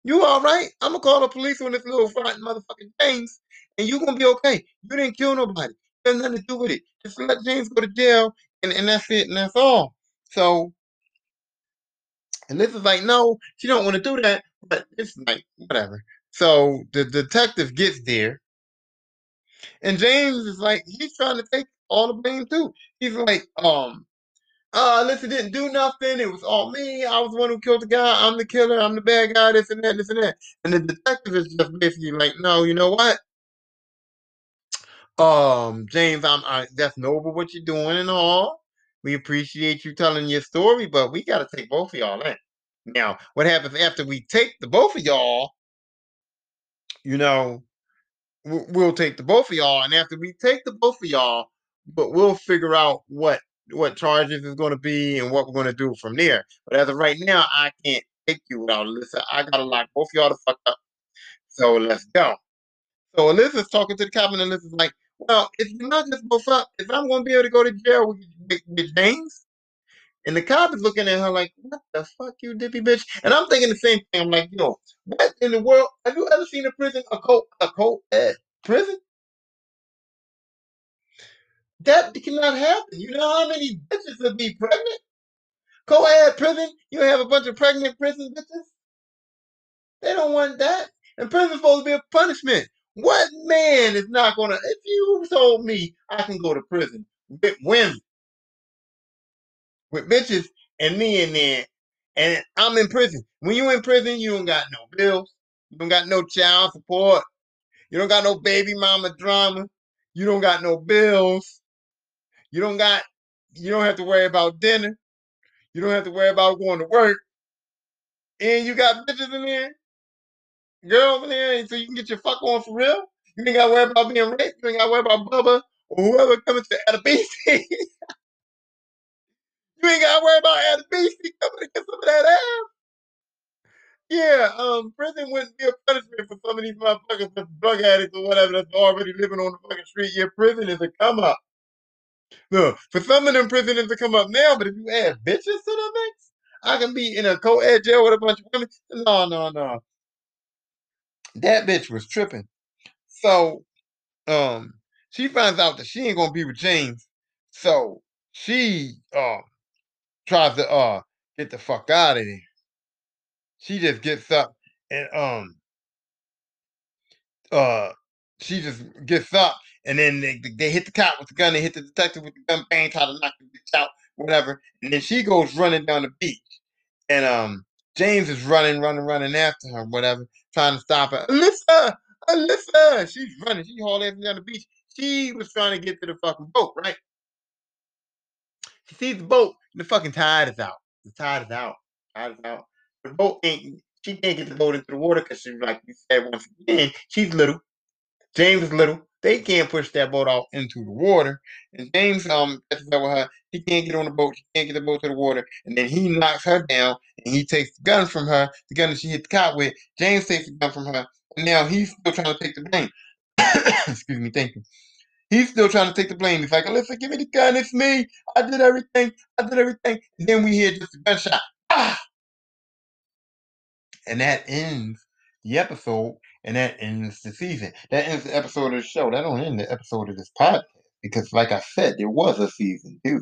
You all right? I'm gonna call the police on this little front motherfucking James, and you gonna be okay. You didn't kill nobody. There's nothing to do with it. Just let James go to jail, and, and that's it, and that's all. So, and this is like, no, she don't want to do that, but it's like whatever. So the detective gets there, and James is like, he's trying to take all the blame too. He's like, um, uh, Alyssa didn't do nothing. It was all me. I was the one who killed the guy. I'm the killer. I'm the bad guy. This and that. This and that. And the detective is just basically like, no, you know what? Um, James, I'm I, that's noble what you're doing and all. We appreciate you telling your story, but we got to take both of y'all in. Now, what happens after we take the both of y'all? You know, we'll take the both of y'all, and after we take the both of y'all, but we'll figure out what what charges is going to be and what we're going to do from there. But as of right now, I can't take you without Alyssa. I gotta lock both of y'all the fuck up. So let's go. So Alyssa's talking to the cop, and Alyssa's like, "Well, if you're not just both up, if I'm going to be able to go to jail with, with, with James." And the cop is looking at her like, "What the fuck, you dippy bitch?" And I'm thinking the same thing. I'm like, "Yo, what in the world? Have you ever seen a prison a co a co ed eh, prison? That cannot happen. You know how many bitches would be pregnant? Co-ed prison? You have a bunch of pregnant prison bitches? They don't want that. And prison's supposed to be a punishment. What man is not gonna if you told me I can go to prison with women, with bitches, and me in there, and I'm in prison. When you in prison, you don't got no bills, you don't got no child support, you don't got no baby mama drama, you don't got no bills, you don't got you don't have to worry about dinner. You don't have to worry about going to work. And you got bitches in there, girls in there, so you can get your fuck on for real. You ain't got to worry about being raped. You ain't got to worry about Bubba or whoever coming to Adebisi. [LAUGHS] you ain't got to worry about Adebisi coming to get some of that ass. Yeah, um, prison wouldn't be a punishment for some of these motherfuckers that's drug addicts or whatever that's already living on the fucking street. Yeah, prison is a come up. Look, for some of them prisoners to come up now, but if you add bitches to the mix, I can be in a co-ed jail with a bunch of women. No, no, no. That bitch was tripping. So, um, she finds out that she ain't gonna be with James. So she uh tries to uh get the fuck out of there. She just gets up and um uh she just gets up and then they, they hit the cop with the gun, they hit the detective with the gun, bang, try to knock the bitch out, whatever. And then she goes running down the beach. And um James is running, running, running after her, whatever, trying to stop her. Alyssa, Alyssa, she's running, she hauled ass down the beach. She was trying to get to the fucking boat, right? She sees the boat, and the fucking tide is out. The tide is out. The Tide is out. The boat ain't. She can't get the boat into the water because she's like you said once again. She's little. James is little. They can't push that boat out into the water. And James um catches up with her. He can't get on the boat. He can't get the boat to the water. And then he knocks her down and he takes the gun from her, the gun that she hit the cop with. James takes the gun from her. And now he's still trying to take the blame. [COUGHS] Excuse me, thank you. He's still trying to take the blame. He's like, Alyssa, give me the gun. It's me. I did everything. I did everything. And then we hear just a gunshot. Ah! And that ends the episode, and that ends the season. That ends the episode of the show. That don't end the episode of this podcast because, like I said, there was a season two.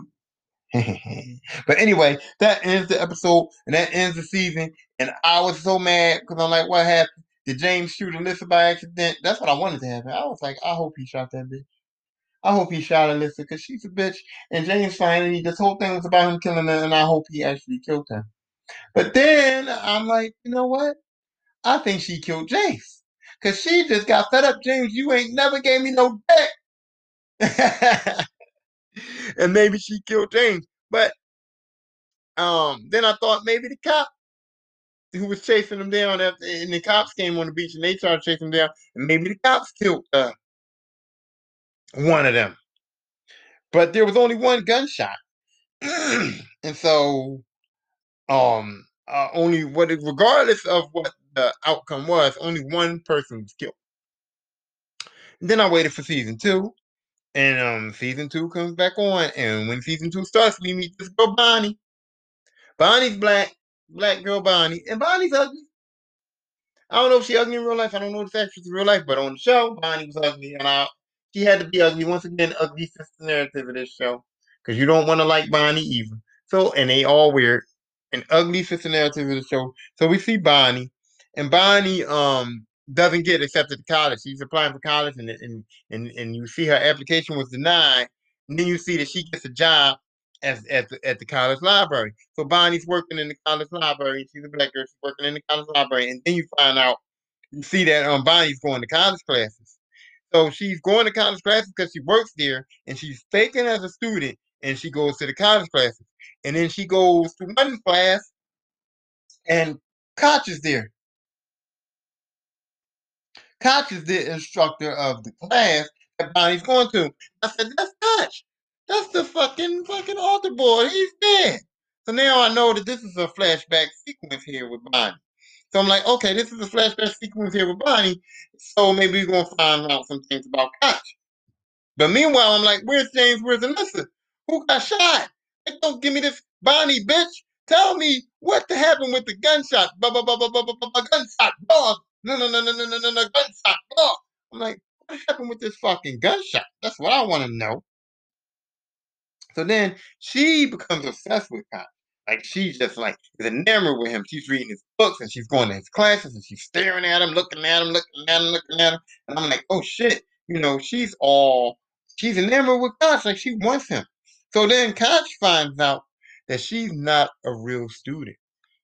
[LAUGHS] but anyway, that ends the episode, and that ends the season. And I was so mad because I'm like, what happened? Did James shoot Alyssa by accident? That's what I wanted to happen. I was like, I hope he shot that bitch. I hope he shot Alyssa because she's a bitch. And James finally, this whole thing was about him killing her, and I hope he actually killed her. But then I'm like, you know what? I think she killed James because she just got fed up. James, you ain't never gave me no dick. [LAUGHS] and maybe she killed James. But um, then I thought maybe the cop who was chasing him down after, and the cops came on the beach and they started chasing him down, and maybe the cops killed uh, one of them. But there was only one gunshot. [CLEARS THROAT] and so um uh, only what regardless of what the outcome was, only one person was killed. And then I waited for season two, and um season two comes back on, and when season two starts, we meet this girl Bonnie. Bonnie's black, black girl Bonnie, and Bonnie's ugly. I don't know if she ugly in real life. I don't know if this actress in real life, but on the show, Bonnie was ugly, and I she had to be ugly once again. Ugly sister narrative of this show because you don't want to like Bonnie either. So and they all weird. An ugly sister narrative of the show. So we see Bonnie, and Bonnie um doesn't get accepted to college. She's applying for college, and and and and you see her application was denied. And then you see that she gets a job at, at, the, at the college library. So Bonnie's working in the college library. She's a black girl. She's working in the college library. And then you find out, you see that um, Bonnie's going to college classes. So she's going to college classes because she works there and she's faking as a student and she goes to the college classes. And then she goes to one class and Koch is there. Koch is the instructor of the class that Bonnie's going to. I said, that's Koch. That's the fucking fucking altar boy. He's dead. So now I know that this is a flashback sequence here with Bonnie. So I'm like, okay, this is a flashback sequence here with Bonnie. So maybe we're gonna find out some things about Koch. But meanwhile, I'm like, where's James? Where's Alyssa? Who got shot? They don't give me this Bonnie bitch. Tell me what happened with the gunshot. Blah, blah, blah, blah, blah, blah, blah, gunshot. Blah. No, no, no, no, no, no, no, no, gunshot. Blah. I'm like, what happened with this fucking gunshot? That's what I want to know. So then she [LAUGHS] becomes obsessed with Koch. Like she's just like is enamored with him. She's reading his books and she's going to his classes and she's staring at him, looking at him, looking at him, looking at him. And I'm like, oh shit, you know, she's all she's enamored with Koch, like she wants him. So then Koch finds out that she's not a real student.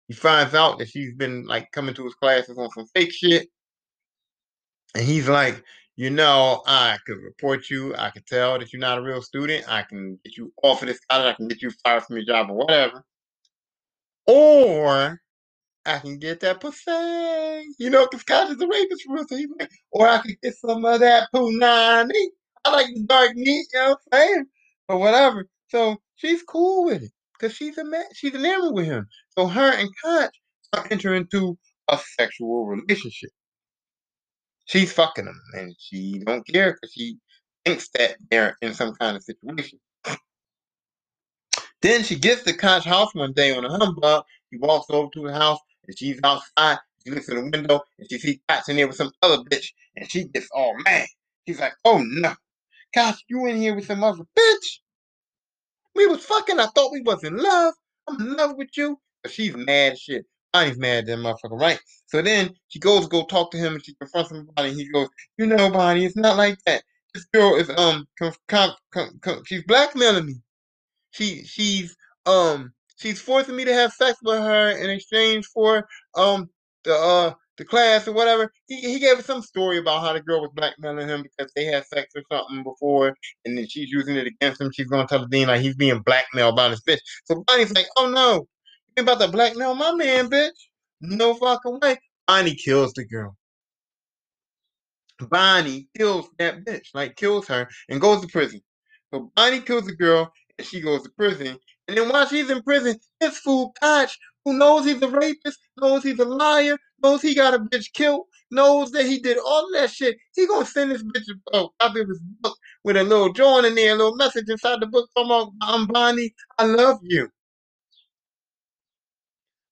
He finds out that she's been like coming to his classes on some fake shit. And he's like, you know, I could report you. I could tell that you're not a real student. I can get you off of this college. I can get you fired from your job or whatever. Or I can get that pussy. You know, because college is a rapist for so he's or I can get some of that punani. I like the dark meat, you know what I'm saying? Or whatever. So she's cool with it. Because she's a man, she's enamored with him. So her and Koch are entering into a sexual relationship she's fucking him and she don't care because she thinks that they're in some kind of situation. Then she gets to Koch's house one day on a humbug. She walks over to the house and she's outside. She looks in the window and she sees Koch in there with some other bitch and she gets all mad. She's like, oh no. Koch, you in here with some other bitch? We was fucking. I thought we was in love. I'm in love with you. But she's mad shit. Bonnie's mad at that motherfucker, right? So then she goes go talk to him and she confronts him about it. And he goes, You know, Bonnie, it's not like that. This girl is um com- com- com- she's blackmailing me. She she's um she's forcing me to have sex with her in exchange for um the uh the class or whatever. He he gave some story about how the girl was blackmailing him because they had sex or something before, and then she's using it against him. She's gonna tell the dean like he's being blackmailed by this bitch. So Bonnie's like, oh no, you about to blackmail my man, bitch. No fucking way. Bonnie kills the girl. Bonnie kills that bitch, like kills her and goes to prison. So Bonnie kills the girl and she goes to prison. And then while she's in prison, this fool Koch, who knows he's a rapist, knows he's a liar, knows he got a bitch killed, knows that he did all that shit, he gonna send this bitch a copy of his book with a little drawing in there, a little message inside the book from I'm Bonnie, I love you.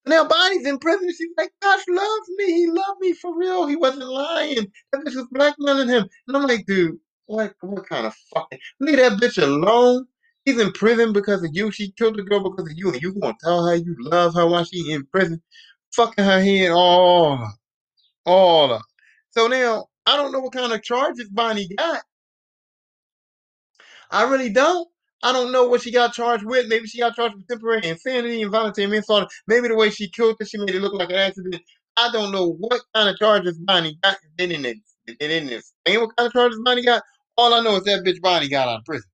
Now Bonnie's in prison. She's like, Koch loves me. He loved me for real. He wasn't lying. That bitch was blackmailing him. And I'm like, dude, what what kind of fucking leave that bitch alone? He's in prison because of you. She killed the girl because of you, and you gonna tell her you love her while she in prison, fucking her head all all up. So now I don't know what kind of charges Bonnie got. I really don't. I don't know what she got charged with. Maybe she got charged with temporary insanity and voluntary manslaughter. Maybe the way she killed her, she made it look like an accident. I don't know what kind of charges Bonnie got. They didn't, they didn't explain what kind of charges Bonnie got. All I know is that bitch Bonnie got out of prison.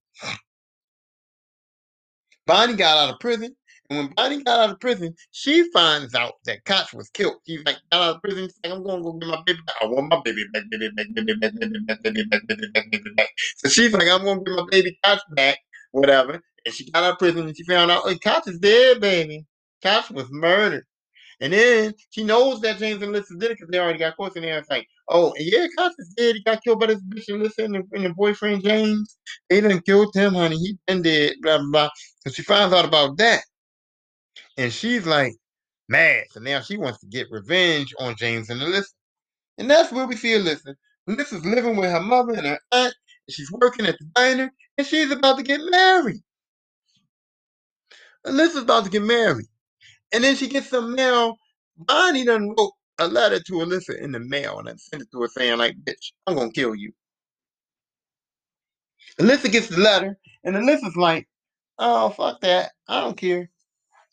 Bonnie got out of prison. And when Bonnie got out of prison, she finds out that Koch was killed. She's like, got out of prison. She's like, I'm going to go get my baby back. I want my baby back, baby back, baby back, baby back, baby back, baby back, baby back. So she's like, I'm going to get my baby Koch back whatever. And she got out of prison and she found out, oh, Koch is dead, baby. Koch was murdered. And then she knows that James and Alyssa did it because they already got caught there. It's like, oh, yeah, Koch is dead. He got killed by this bitch and Alyssa and, and her boyfriend James. They didn't kill him, honey. He been dead, blah, blah, blah. So she finds out about that. And she's like, mad. So now she wants to get revenge on James and Alyssa. And that's where we see Alyssa. Alyssa's living with her mother and her aunt she's working at the diner, and she's about to get married. Alyssa's about to get married. And then she gets some mail. Bonnie done wrote a letter to Alyssa in the mail and then sent it to her saying, like, bitch, I'm gonna kill you. Alyssa gets the letter, and Alyssa's like, Oh, fuck that. I don't care.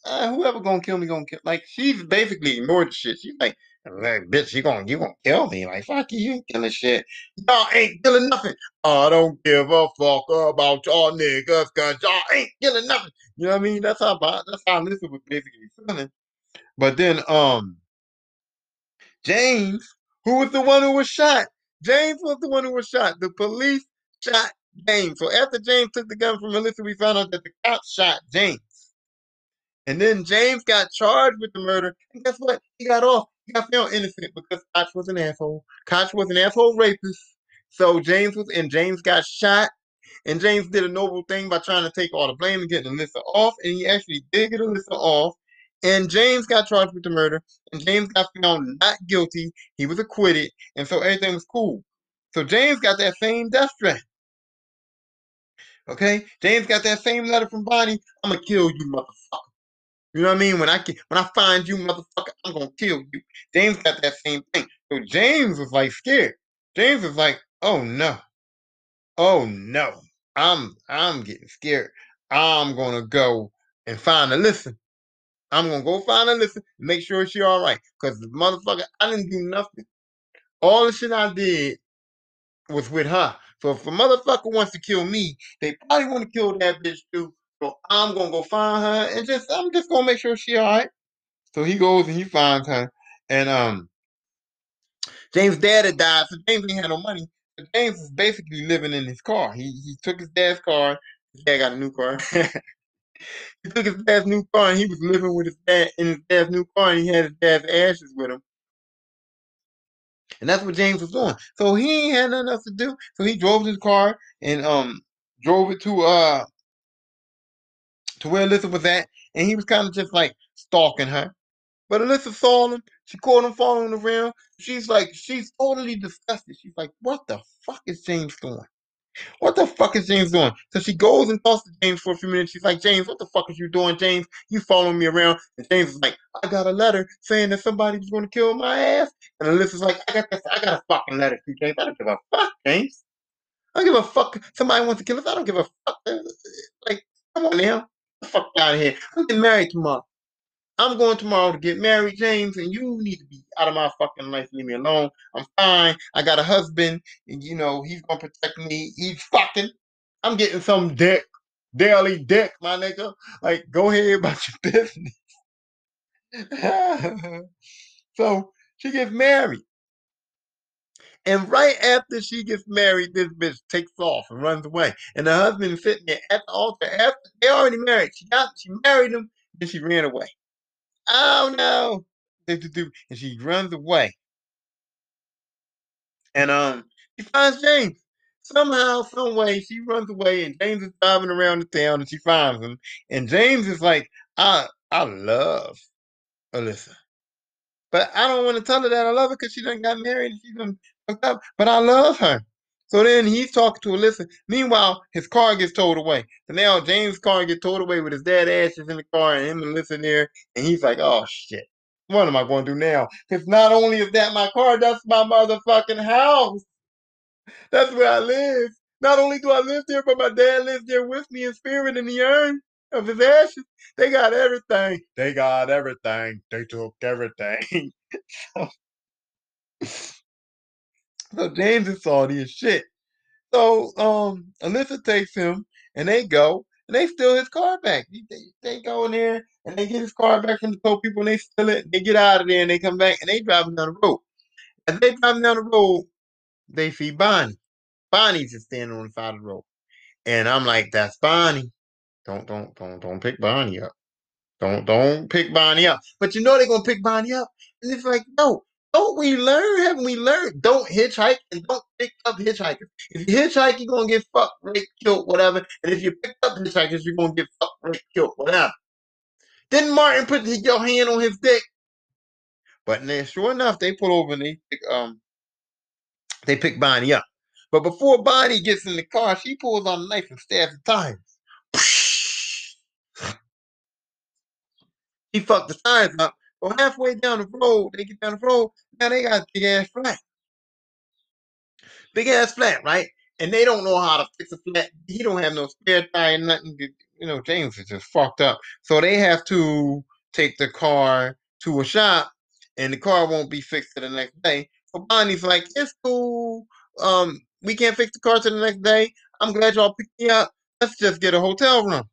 Uh, whoever gonna kill me gonna kill. Like she's basically ignored the shit. She's like, like, bitch, you gonna you gonna kill me? Like fuck you, you ain't killing shit. Y'all ain't killing nothing. I don't give a fuck about y'all niggas, cause y'all ain't killing nothing. You know what I mean? That's how about that's how Alyssa was basically feeling. But then um James, who was the one who was shot, James was the one who was shot. The police shot James. So after James took the gun from Alyssa, we found out that the cops shot James. And then James got charged with the murder. And guess what? He got off. Got found innocent because Koch was an asshole. Koch was an asshole rapist. So James was, and James got shot. And James did a noble thing by trying to take all the blame and getting Alyssa off. And he actually did get Alyssa off. And James got charged with the murder. And James got found not guilty. He was acquitted. And so everything was cool. So James got that same death threat. Okay? James got that same letter from Bonnie. I'm going to kill you, motherfucker. You know what I mean? When I when I find you, motherfucker, I'm gonna kill you. James got that same thing. So James was like scared. James was like, oh no. Oh no. I'm I'm getting scared. I'm gonna go and find a listen. I'm gonna go find Alyssa and make sure she all right. Cause motherfucker, I didn't do nothing. All the shit I did was with her. So if a motherfucker wants to kill me, they probably want to kill that bitch too. So I'm gonna go find her and just I'm just gonna make sure she all right. So he goes and he finds her, and um, James' dad had died, so James didn't have no money. So James was basically living in his car. He he took his dad's car. His dad got a new car. [LAUGHS] he took his dad's new car and he was living with his dad in his dad's new car, and he had his dad's ashes with him. And that's what James was doing. So he ain't had nothing else to do. So he drove his car and um drove it to uh to where Alyssa was at, and he was kind of just like stalking her. But Alyssa saw him. She caught him following around. She's like, she's totally disgusted. She's like, what the fuck is James doing? What the fuck is James doing? So she goes and talks to James for a few minutes. She's like, James, what the fuck is you doing, James? You following me around? And James is like, I got a letter saying that somebody's going to kill my ass. And Alyssa's like, I got this, I got a fucking letter to James. I don't give a fuck, James. I don't give a fuck. Somebody wants to kill us. I don't give a fuck. Like, come on now. Fuck out of here. I'm getting married tomorrow. I'm going tomorrow to get married, James, and you need to be out of my fucking life. Leave me alone. I'm fine. I got a husband, and you know he's gonna protect me. He's fucking. I'm getting some dick, daily dick, my nigga. Like, go ahead [LAUGHS] about your business. [LAUGHS] so she gets married. And right after she gets married, this bitch takes off and runs away. And the husband sitting there at the altar after they already married. She got she married him, then she ran away. Oh no. And she runs away. And um she finds James. Somehow, some way, she runs away and James is driving around the town and she finds him. And James is like, I I love Alyssa. But I don't want to tell her that I love her because she done got married and she's done up. [LAUGHS] But I love her. So then he's talking to Alyssa. Meanwhile, his car gets towed away. So now James' car gets towed away with his dad ashes in the car and him and Alyssa there. And he's like, oh shit. What am I going to do now? Because not only is that my car, that's my motherfucking house. That's where I live. Not only do I live there, but my dad lives there with me in spirit in the urn of his ashes. They got everything. They got everything. They took everything. [LAUGHS] so James is salty as shit. So um Alyssa takes him and they go and they steal his car back. They, they go in there and they get his car back from the tow people and they steal it. They get out of there and they come back and they driving down the road. As they driving down the road, they see Bonnie. Bonnie's just standing on the side of the road. And I'm like, that's Bonnie. Don't don't don't don't pick Bonnie up. Don't don't pick Bonnie up. But you know they're gonna pick Bonnie up. And it's like, no, don't we learn? Haven't we learned? Don't hitchhike and don't pick up hitchhikers. If you hitchhike, you're gonna get fucked, raped, killed, whatever. And if you pick up hitchhikers, you're gonna get fucked, raped, killed, whatever. Didn't Martin put your hand on his dick? But then, sure enough, they pull over and they pick, um they pick Bonnie up. But before Bonnie gets in the car, she pulls on a knife and stabs the tires. He fucked the tires up. So halfway down the road, they get down the road, now they got big ass flat. Big ass flat, right? And they don't know how to fix a flat. He don't have no spare tire, nothing. you know, James is just fucked up. So they have to take the car to a shop, and the car won't be fixed to the next day. So Bonnie's like, it's cool. Um, we can't fix the car to the next day. I'm glad y'all picked me up. Let's just get a hotel room.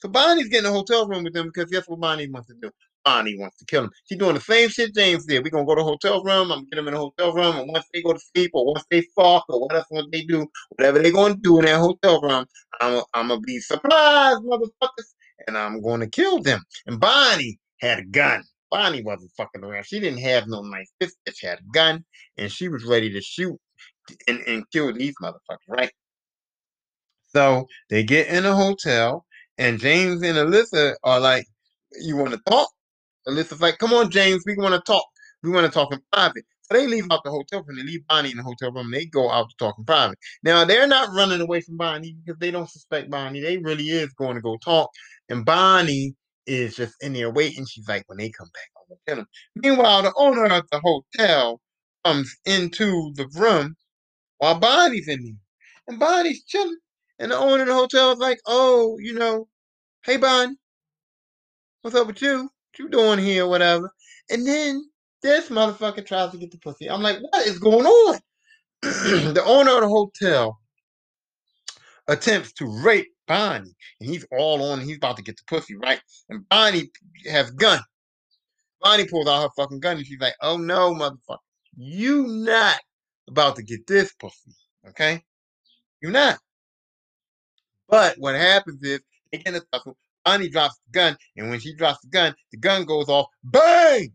So Bonnie's getting a hotel room with them because guess what Bonnie wants to do? Bonnie wants to kill him. She's doing the same shit James did. We're gonna go to a hotel room. I'm gonna get them in a hotel room, and once they go to sleep or once they fuck or whatever they do, whatever they're gonna do in that hotel room, I'm, I'm gonna be surprised, motherfuckers, and I'm gonna kill them. And Bonnie had a gun. Bonnie wasn't fucking around. She didn't have no knife. This bitch had a gun, and she was ready to shoot and, and kill these motherfuckers, right? So they get in a hotel, and James and Alyssa are like, "You want to talk?" Alyssa's like, "Come on, James, we want to talk. We want to talk in private." So they leave out the hotel room. They leave Bonnie in the hotel room. They go out to talk in private. Now they're not running away from Bonnie because they don't suspect Bonnie. They really is going to go talk, and Bonnie is just in there waiting. She's like, "When they come back, I'm gonna them." Meanwhile, the owner of the hotel comes into the room while Bonnie's in there, and Bonnie's chilling. And the owner of the hotel is like, "Oh, you know, hey, Bonnie, what's up with you? You doing here, whatever?" And then this motherfucker tries to get the pussy. I'm like, "What is going on?" [CLEARS THROAT] the owner of the hotel attempts to rape Bonnie, and he's all on. He's about to get the pussy, right? And Bonnie has gun. Bonnie pulls out her fucking gun, and she's like, "Oh no, motherfucker, you not about to get this pussy, okay? You not." But what happens is they get in a tussle. Bonnie drops the gun, and when she drops the gun, the gun goes off. Bang!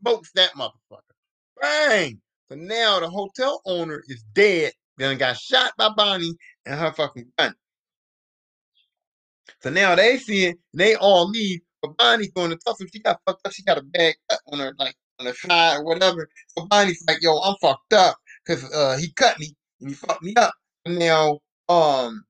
Smokes that motherfucker. Bang! So now the hotel owner is dead. Then got shot by Bonnie and her fucking gun. So now they see it, they all leave, but Bonnie's going to tussle. She got fucked up. She got a bad cut on her, like on the side or whatever. So Bonnie's like, "Yo, I'm fucked up because uh, he cut me and he fucked me up." And now, um,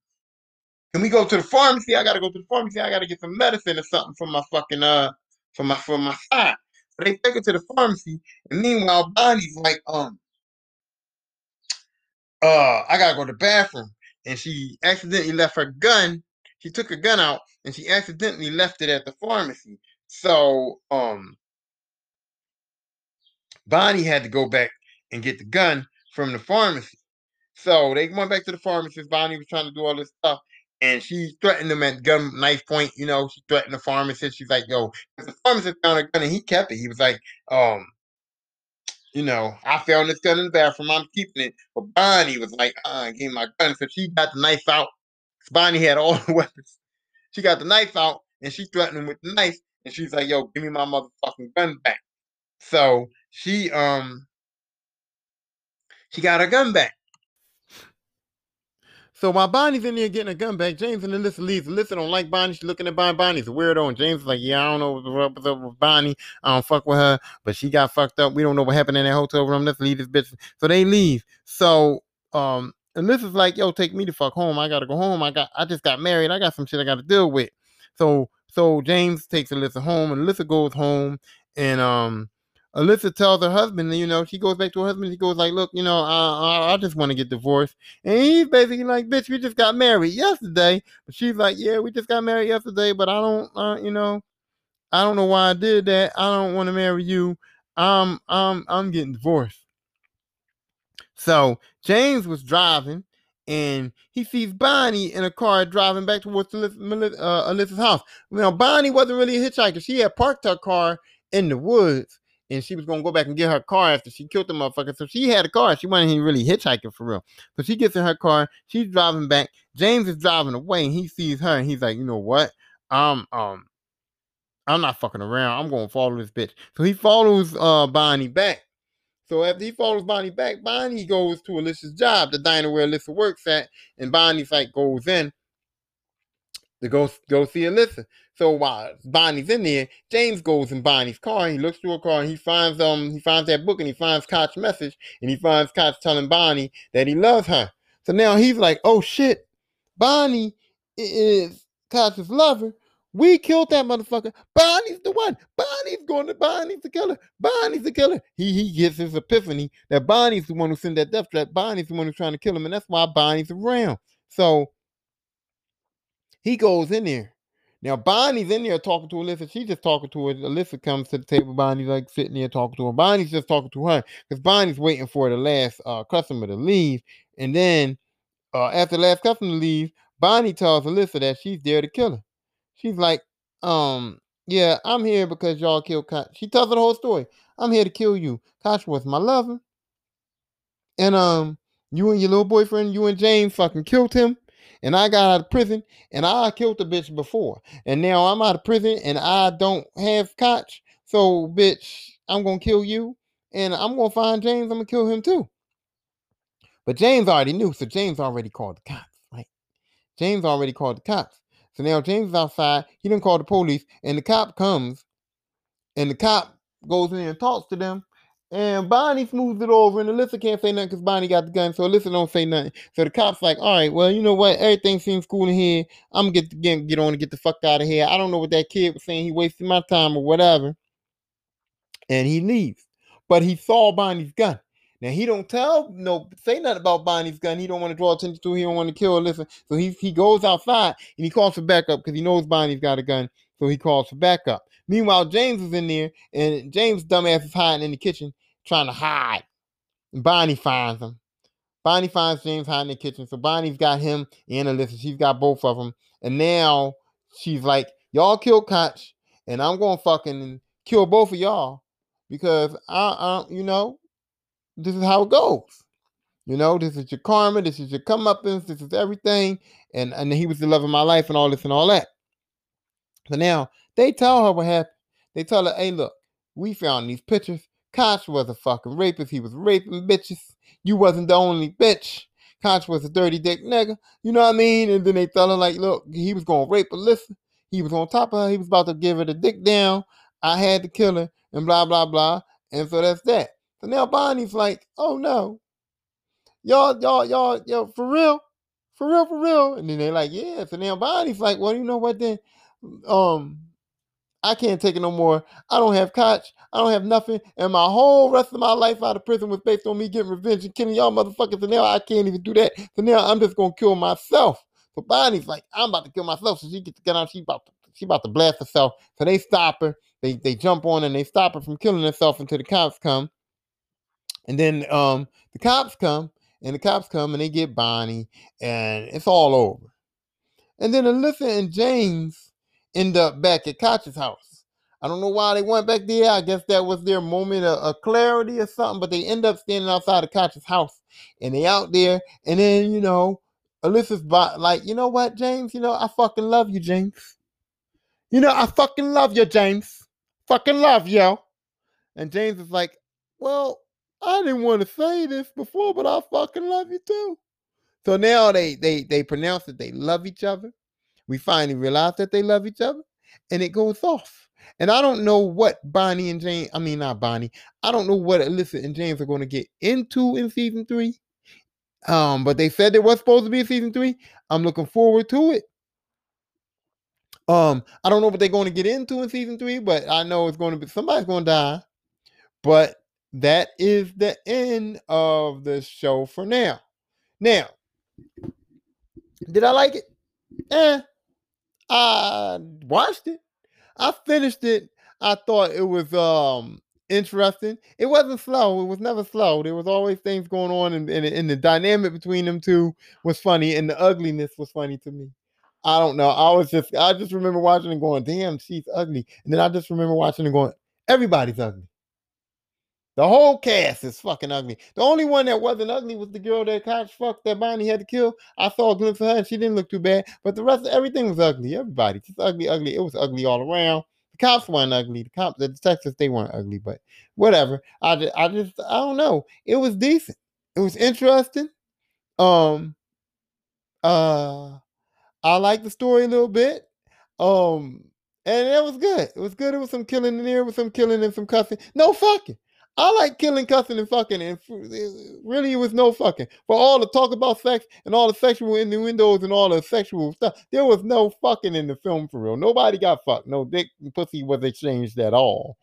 can we go to the pharmacy? I gotta go to the pharmacy. I gotta get some medicine or something for my fucking uh for my for my side. So they take her to the pharmacy, and meanwhile, Bonnie's like, um, uh, I gotta go to the bathroom. And she accidentally left her gun. She took her gun out and she accidentally left it at the pharmacy. So um Bonnie had to go back and get the gun from the pharmacy. So they went back to the pharmacist. Bonnie was trying to do all this stuff. And she threatened him at gun knife point, you know, she threatened the pharmacist. She's like, yo, the pharmacist found a gun and he kept it. He was like, um, you know, I found this gun in the bathroom. I'm keeping it. But Bonnie was like, uh, I gave my gun. So she got the knife out. Bonnie had all [LAUGHS] the weapons. She got the knife out and she threatened him with the knife. And she's like, yo, give me my motherfucking gun back. So she um she got her gun back. So while Bonnie's in there getting a gun back, James and Alyssa leaves. Alyssa don't like Bonnie. She's looking at Bonnie. Bonnie's a weirdo. And James is like, yeah, I don't know what's up with Bonnie. I don't fuck with her. But she got fucked up. We don't know what happened in that hotel room. Let's leave this bitch. So they leave. So um Alyssa's like, yo, take me to fuck home. I gotta go home. I got I just got married. I got some shit I gotta deal with. So so James takes Alyssa home and Alyssa goes home and um Alyssa tells her husband, you know, she goes back to her husband. She goes like, "Look, you know, I, I, I just want to get divorced." And he's basically like, "Bitch, we just got married yesterday." But she's like, "Yeah, we just got married yesterday, but I don't, uh, you know, I don't know why I did that. I don't want to marry you. I'm, I'm, I'm getting divorced." So James was driving, and he sees Bonnie in a car driving back towards uh, Alyssa's house. Now Bonnie wasn't really a hitchhiker. She had parked her car in the woods and she was gonna go back and get her car after she killed the motherfucker. So she had a car. She wasn't even really hitchhiking for real. So she gets in her car. She's driving back. James is driving away, and he sees her, and he's like, you know what? Um, um, I'm not fucking around. I'm gonna follow this bitch. So he follows uh Bonnie back. So after he follows Bonnie back, Bonnie goes to Alyssa's job, the diner where Alyssa works at, and Bonnie's like goes in to go go see Alyssa. So while Bonnie's in there, James goes in Bonnie's car. He looks through her car and he finds um he finds that book and he finds Koch's message and he finds Koch telling Bonnie that he loves her. So now he's like, oh shit, Bonnie is Koch's lover. We killed that motherfucker. Bonnie's the one. Bonnie's going to Bonnie's the killer. Bonnie's the killer. He he gets his epiphany that Bonnie's the one who sent that death threat. Bonnie's the one who's trying to kill him, and that's why Bonnie's around. So He goes in there. Now Bonnie's in there talking to Alyssa. She's just talking to her. Alyssa comes to the table. Bonnie's like sitting there talking to her. Bonnie's just talking to her because Bonnie's waiting for the last uh, customer to leave. And then uh, after the last customer leaves, Bonnie tells Alyssa that she's there to kill her. She's like, um, yeah, I'm here because y'all killed. She tells her the whole story. I'm here to kill you. Koch was my lover. And um, you and your little boyfriend, you and James fucking killed him. And I got out of prison and I killed the bitch before. And now I'm out of prison and I don't have Koch. So, bitch, I'm gonna kill you. And I'm gonna find James, I'm gonna kill him too. But James already knew, so James already called the cops, right? James already called the cops. So now James is outside, he didn't call the police, and the cop comes, and the cop goes in and talks to them, and Bonnie smooths it over, and Alyssa can't say nothing because Bonnie got the gun, so Alyssa don't say nothing. So the cop's like, all right, well, you know what? Everything seems cool in here. I'm gonna get, get, get on and get the fuck out of here. I don't know what that kid was saying. He wasted my time or whatever. And he leaves. But he saw Bonnie's gun. Now he don't tell no say nothing about Bonnie's gun. He don't want to draw attention to. It. He don't want to kill. Alyssa. so he he goes outside and he calls for backup because he knows Bonnie's got a gun. So he calls for backup. Meanwhile, James is in there and James dumbass is hiding in the kitchen trying to hide. And Bonnie finds him. Bonnie finds James hiding in the kitchen. So Bonnie's got him and Alyssa. She's got both of them. And now she's like, y'all kill Koch and I'm going to fucking kill both of y'all because I, I you know, this is how it goes. You know, this is your karma, this is your comeuppance, this is everything. And and he was the love of my life and all this and all that. So now they tell her what happened. They tell her, hey, look, we found these pictures. Koch was a fucking rapist. He was raping bitches. You wasn't the only bitch. Koch was a dirty dick nigga. You know what I mean? And then they tell her, like, look, he was gonna rape Alyssa. He was on top of her. He was about to give her the dick down. I had to kill her, and blah, blah, blah. And so that's that. So now Bonnie's like, oh no. Y'all, y'all, y'all, yo, for real? For real, for real. And then they're like, yeah. So now Bonnie's like, well, you know what then? Um, I can't take it no more. I don't have Koch. I don't have nothing. And my whole rest of my life out of prison was based on me getting revenge and killing y'all motherfuckers. And now I can't even do that. So now I'm just gonna kill myself. So Bonnie's like, I'm about to kill myself. So she gets to get out. She about to, she about to blast herself. So they stop her. They they jump on and they stop her from killing herself until the cops come. And then um, the cops come, and the cops come and they get Bonnie, and it's all over. And then Alyssa and James end up back at Koch's house. I don't know why they went back there. I guess that was their moment of, of clarity or something, but they end up standing outside of Koch's house and they out there. And then, you know, Alyssa's like, you know what, James? You know, I fucking love you, James. You know, I fucking love you, James. Fucking love you. And James is like, well, I didn't want to say this before, but I fucking love you too. So now they they they pronounce that they love each other. We finally realize that they love each other, and it goes off. And I don't know what Bonnie and James, I mean not Bonnie, I don't know what Alyssa and James are going to get into in season three. Um, but they said there was supposed to be a season three. I'm looking forward to it. Um, I don't know what they're going to get into in season three, but I know it's going to be somebody's going to die. But that is the end of the show for now. Now, did I like it? Eh, I watched it. I finished it. I thought it was um interesting. It wasn't slow. It was never slow. There was always things going on, and, and, and the dynamic between them two was funny, and the ugliness was funny to me. I don't know. I was just I just remember watching and going, "Damn, she's ugly," and then I just remember watching and going, "Everybody's ugly." The whole cast is fucking ugly. The only one that wasn't ugly was the girl that cops fucked that Bonnie had to kill. I saw a glimpse of her and she didn't look too bad. But the rest of everything was ugly. Everybody just ugly, ugly. It was ugly all around. The cops weren't ugly. The cops, the detectives, they weren't ugly. But whatever. I just, I just, I don't know. It was decent. It was interesting. Um, uh, I like the story a little bit. Um, and it was good. It was good. It was some killing in there, with some killing and some cussing. No fucking. I like killing, cussing, and fucking, and really it was no fucking. For all the talk about sex and all the sexual innuendos and all the sexual stuff, there was no fucking in the film for real. Nobody got fucked. No dick and pussy was exchanged at all.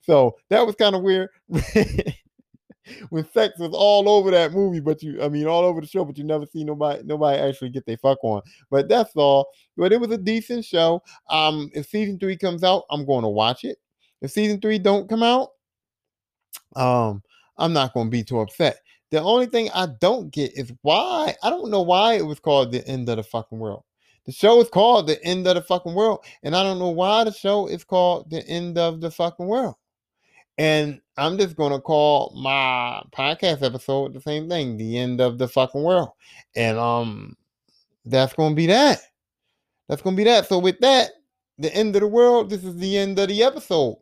So that was kind of weird. [LAUGHS] when sex was all over that movie, but you, I mean, all over the show, but you never see nobody, nobody actually get their fuck on. But that's all. But it was a decent show. Um, if season three comes out, I'm going to watch it. If season three don't come out, um, I'm not going to be too upset. The only thing I don't get is why I don't know why it was called the end of the fucking world. The show is called the end of the fucking world, and I don't know why the show is called the end of the fucking world. And I'm just gonna call my podcast episode the same thing, the end of the fucking world. And um that's gonna be that. That's gonna be that. So with that, the end of the world, this is the end of the episode.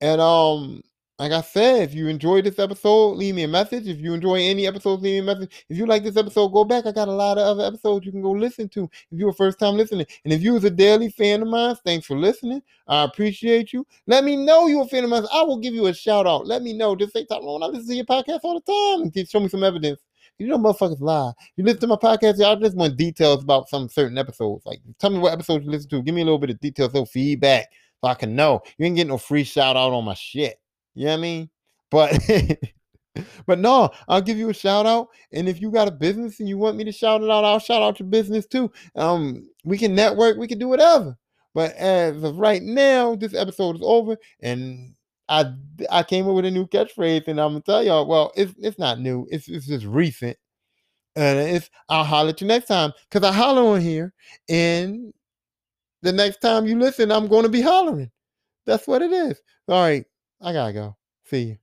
And um like I said, if you enjoyed this episode, leave me a message. If you enjoy any episodes, leave me a message. If you like this episode, go back. I got a lot of other episodes you can go listen to if you're a first time listening. And if you was a daily fan of mine, thanks for listening. I appreciate you. Let me know you're a fan of mine. I will give you a shout out. Let me know. Just say, Tyrone, I listen to your podcast all the time and show me some evidence. You know, motherfuckers lie. You listen to my podcast, y'all just want details about some certain episodes. Like, tell me what episodes you listen to. Give me a little bit of details, little feedback, so I can know. You ain't getting no free shout out on my shit. You know what I mean? But [LAUGHS] but no, I'll give you a shout out. And if you got a business and you want me to shout it out, I'll shout out your business too. Um, we can network, we can do whatever. But as of right now, this episode is over, and I I came up with a new catchphrase, and I'm gonna tell y'all. Well, it's it's not new. It's it's just recent, and it's I'll holler at you next time because I holler on here, and the next time you listen, I'm to be hollering. That's what it is. All right, I gotta go. See you.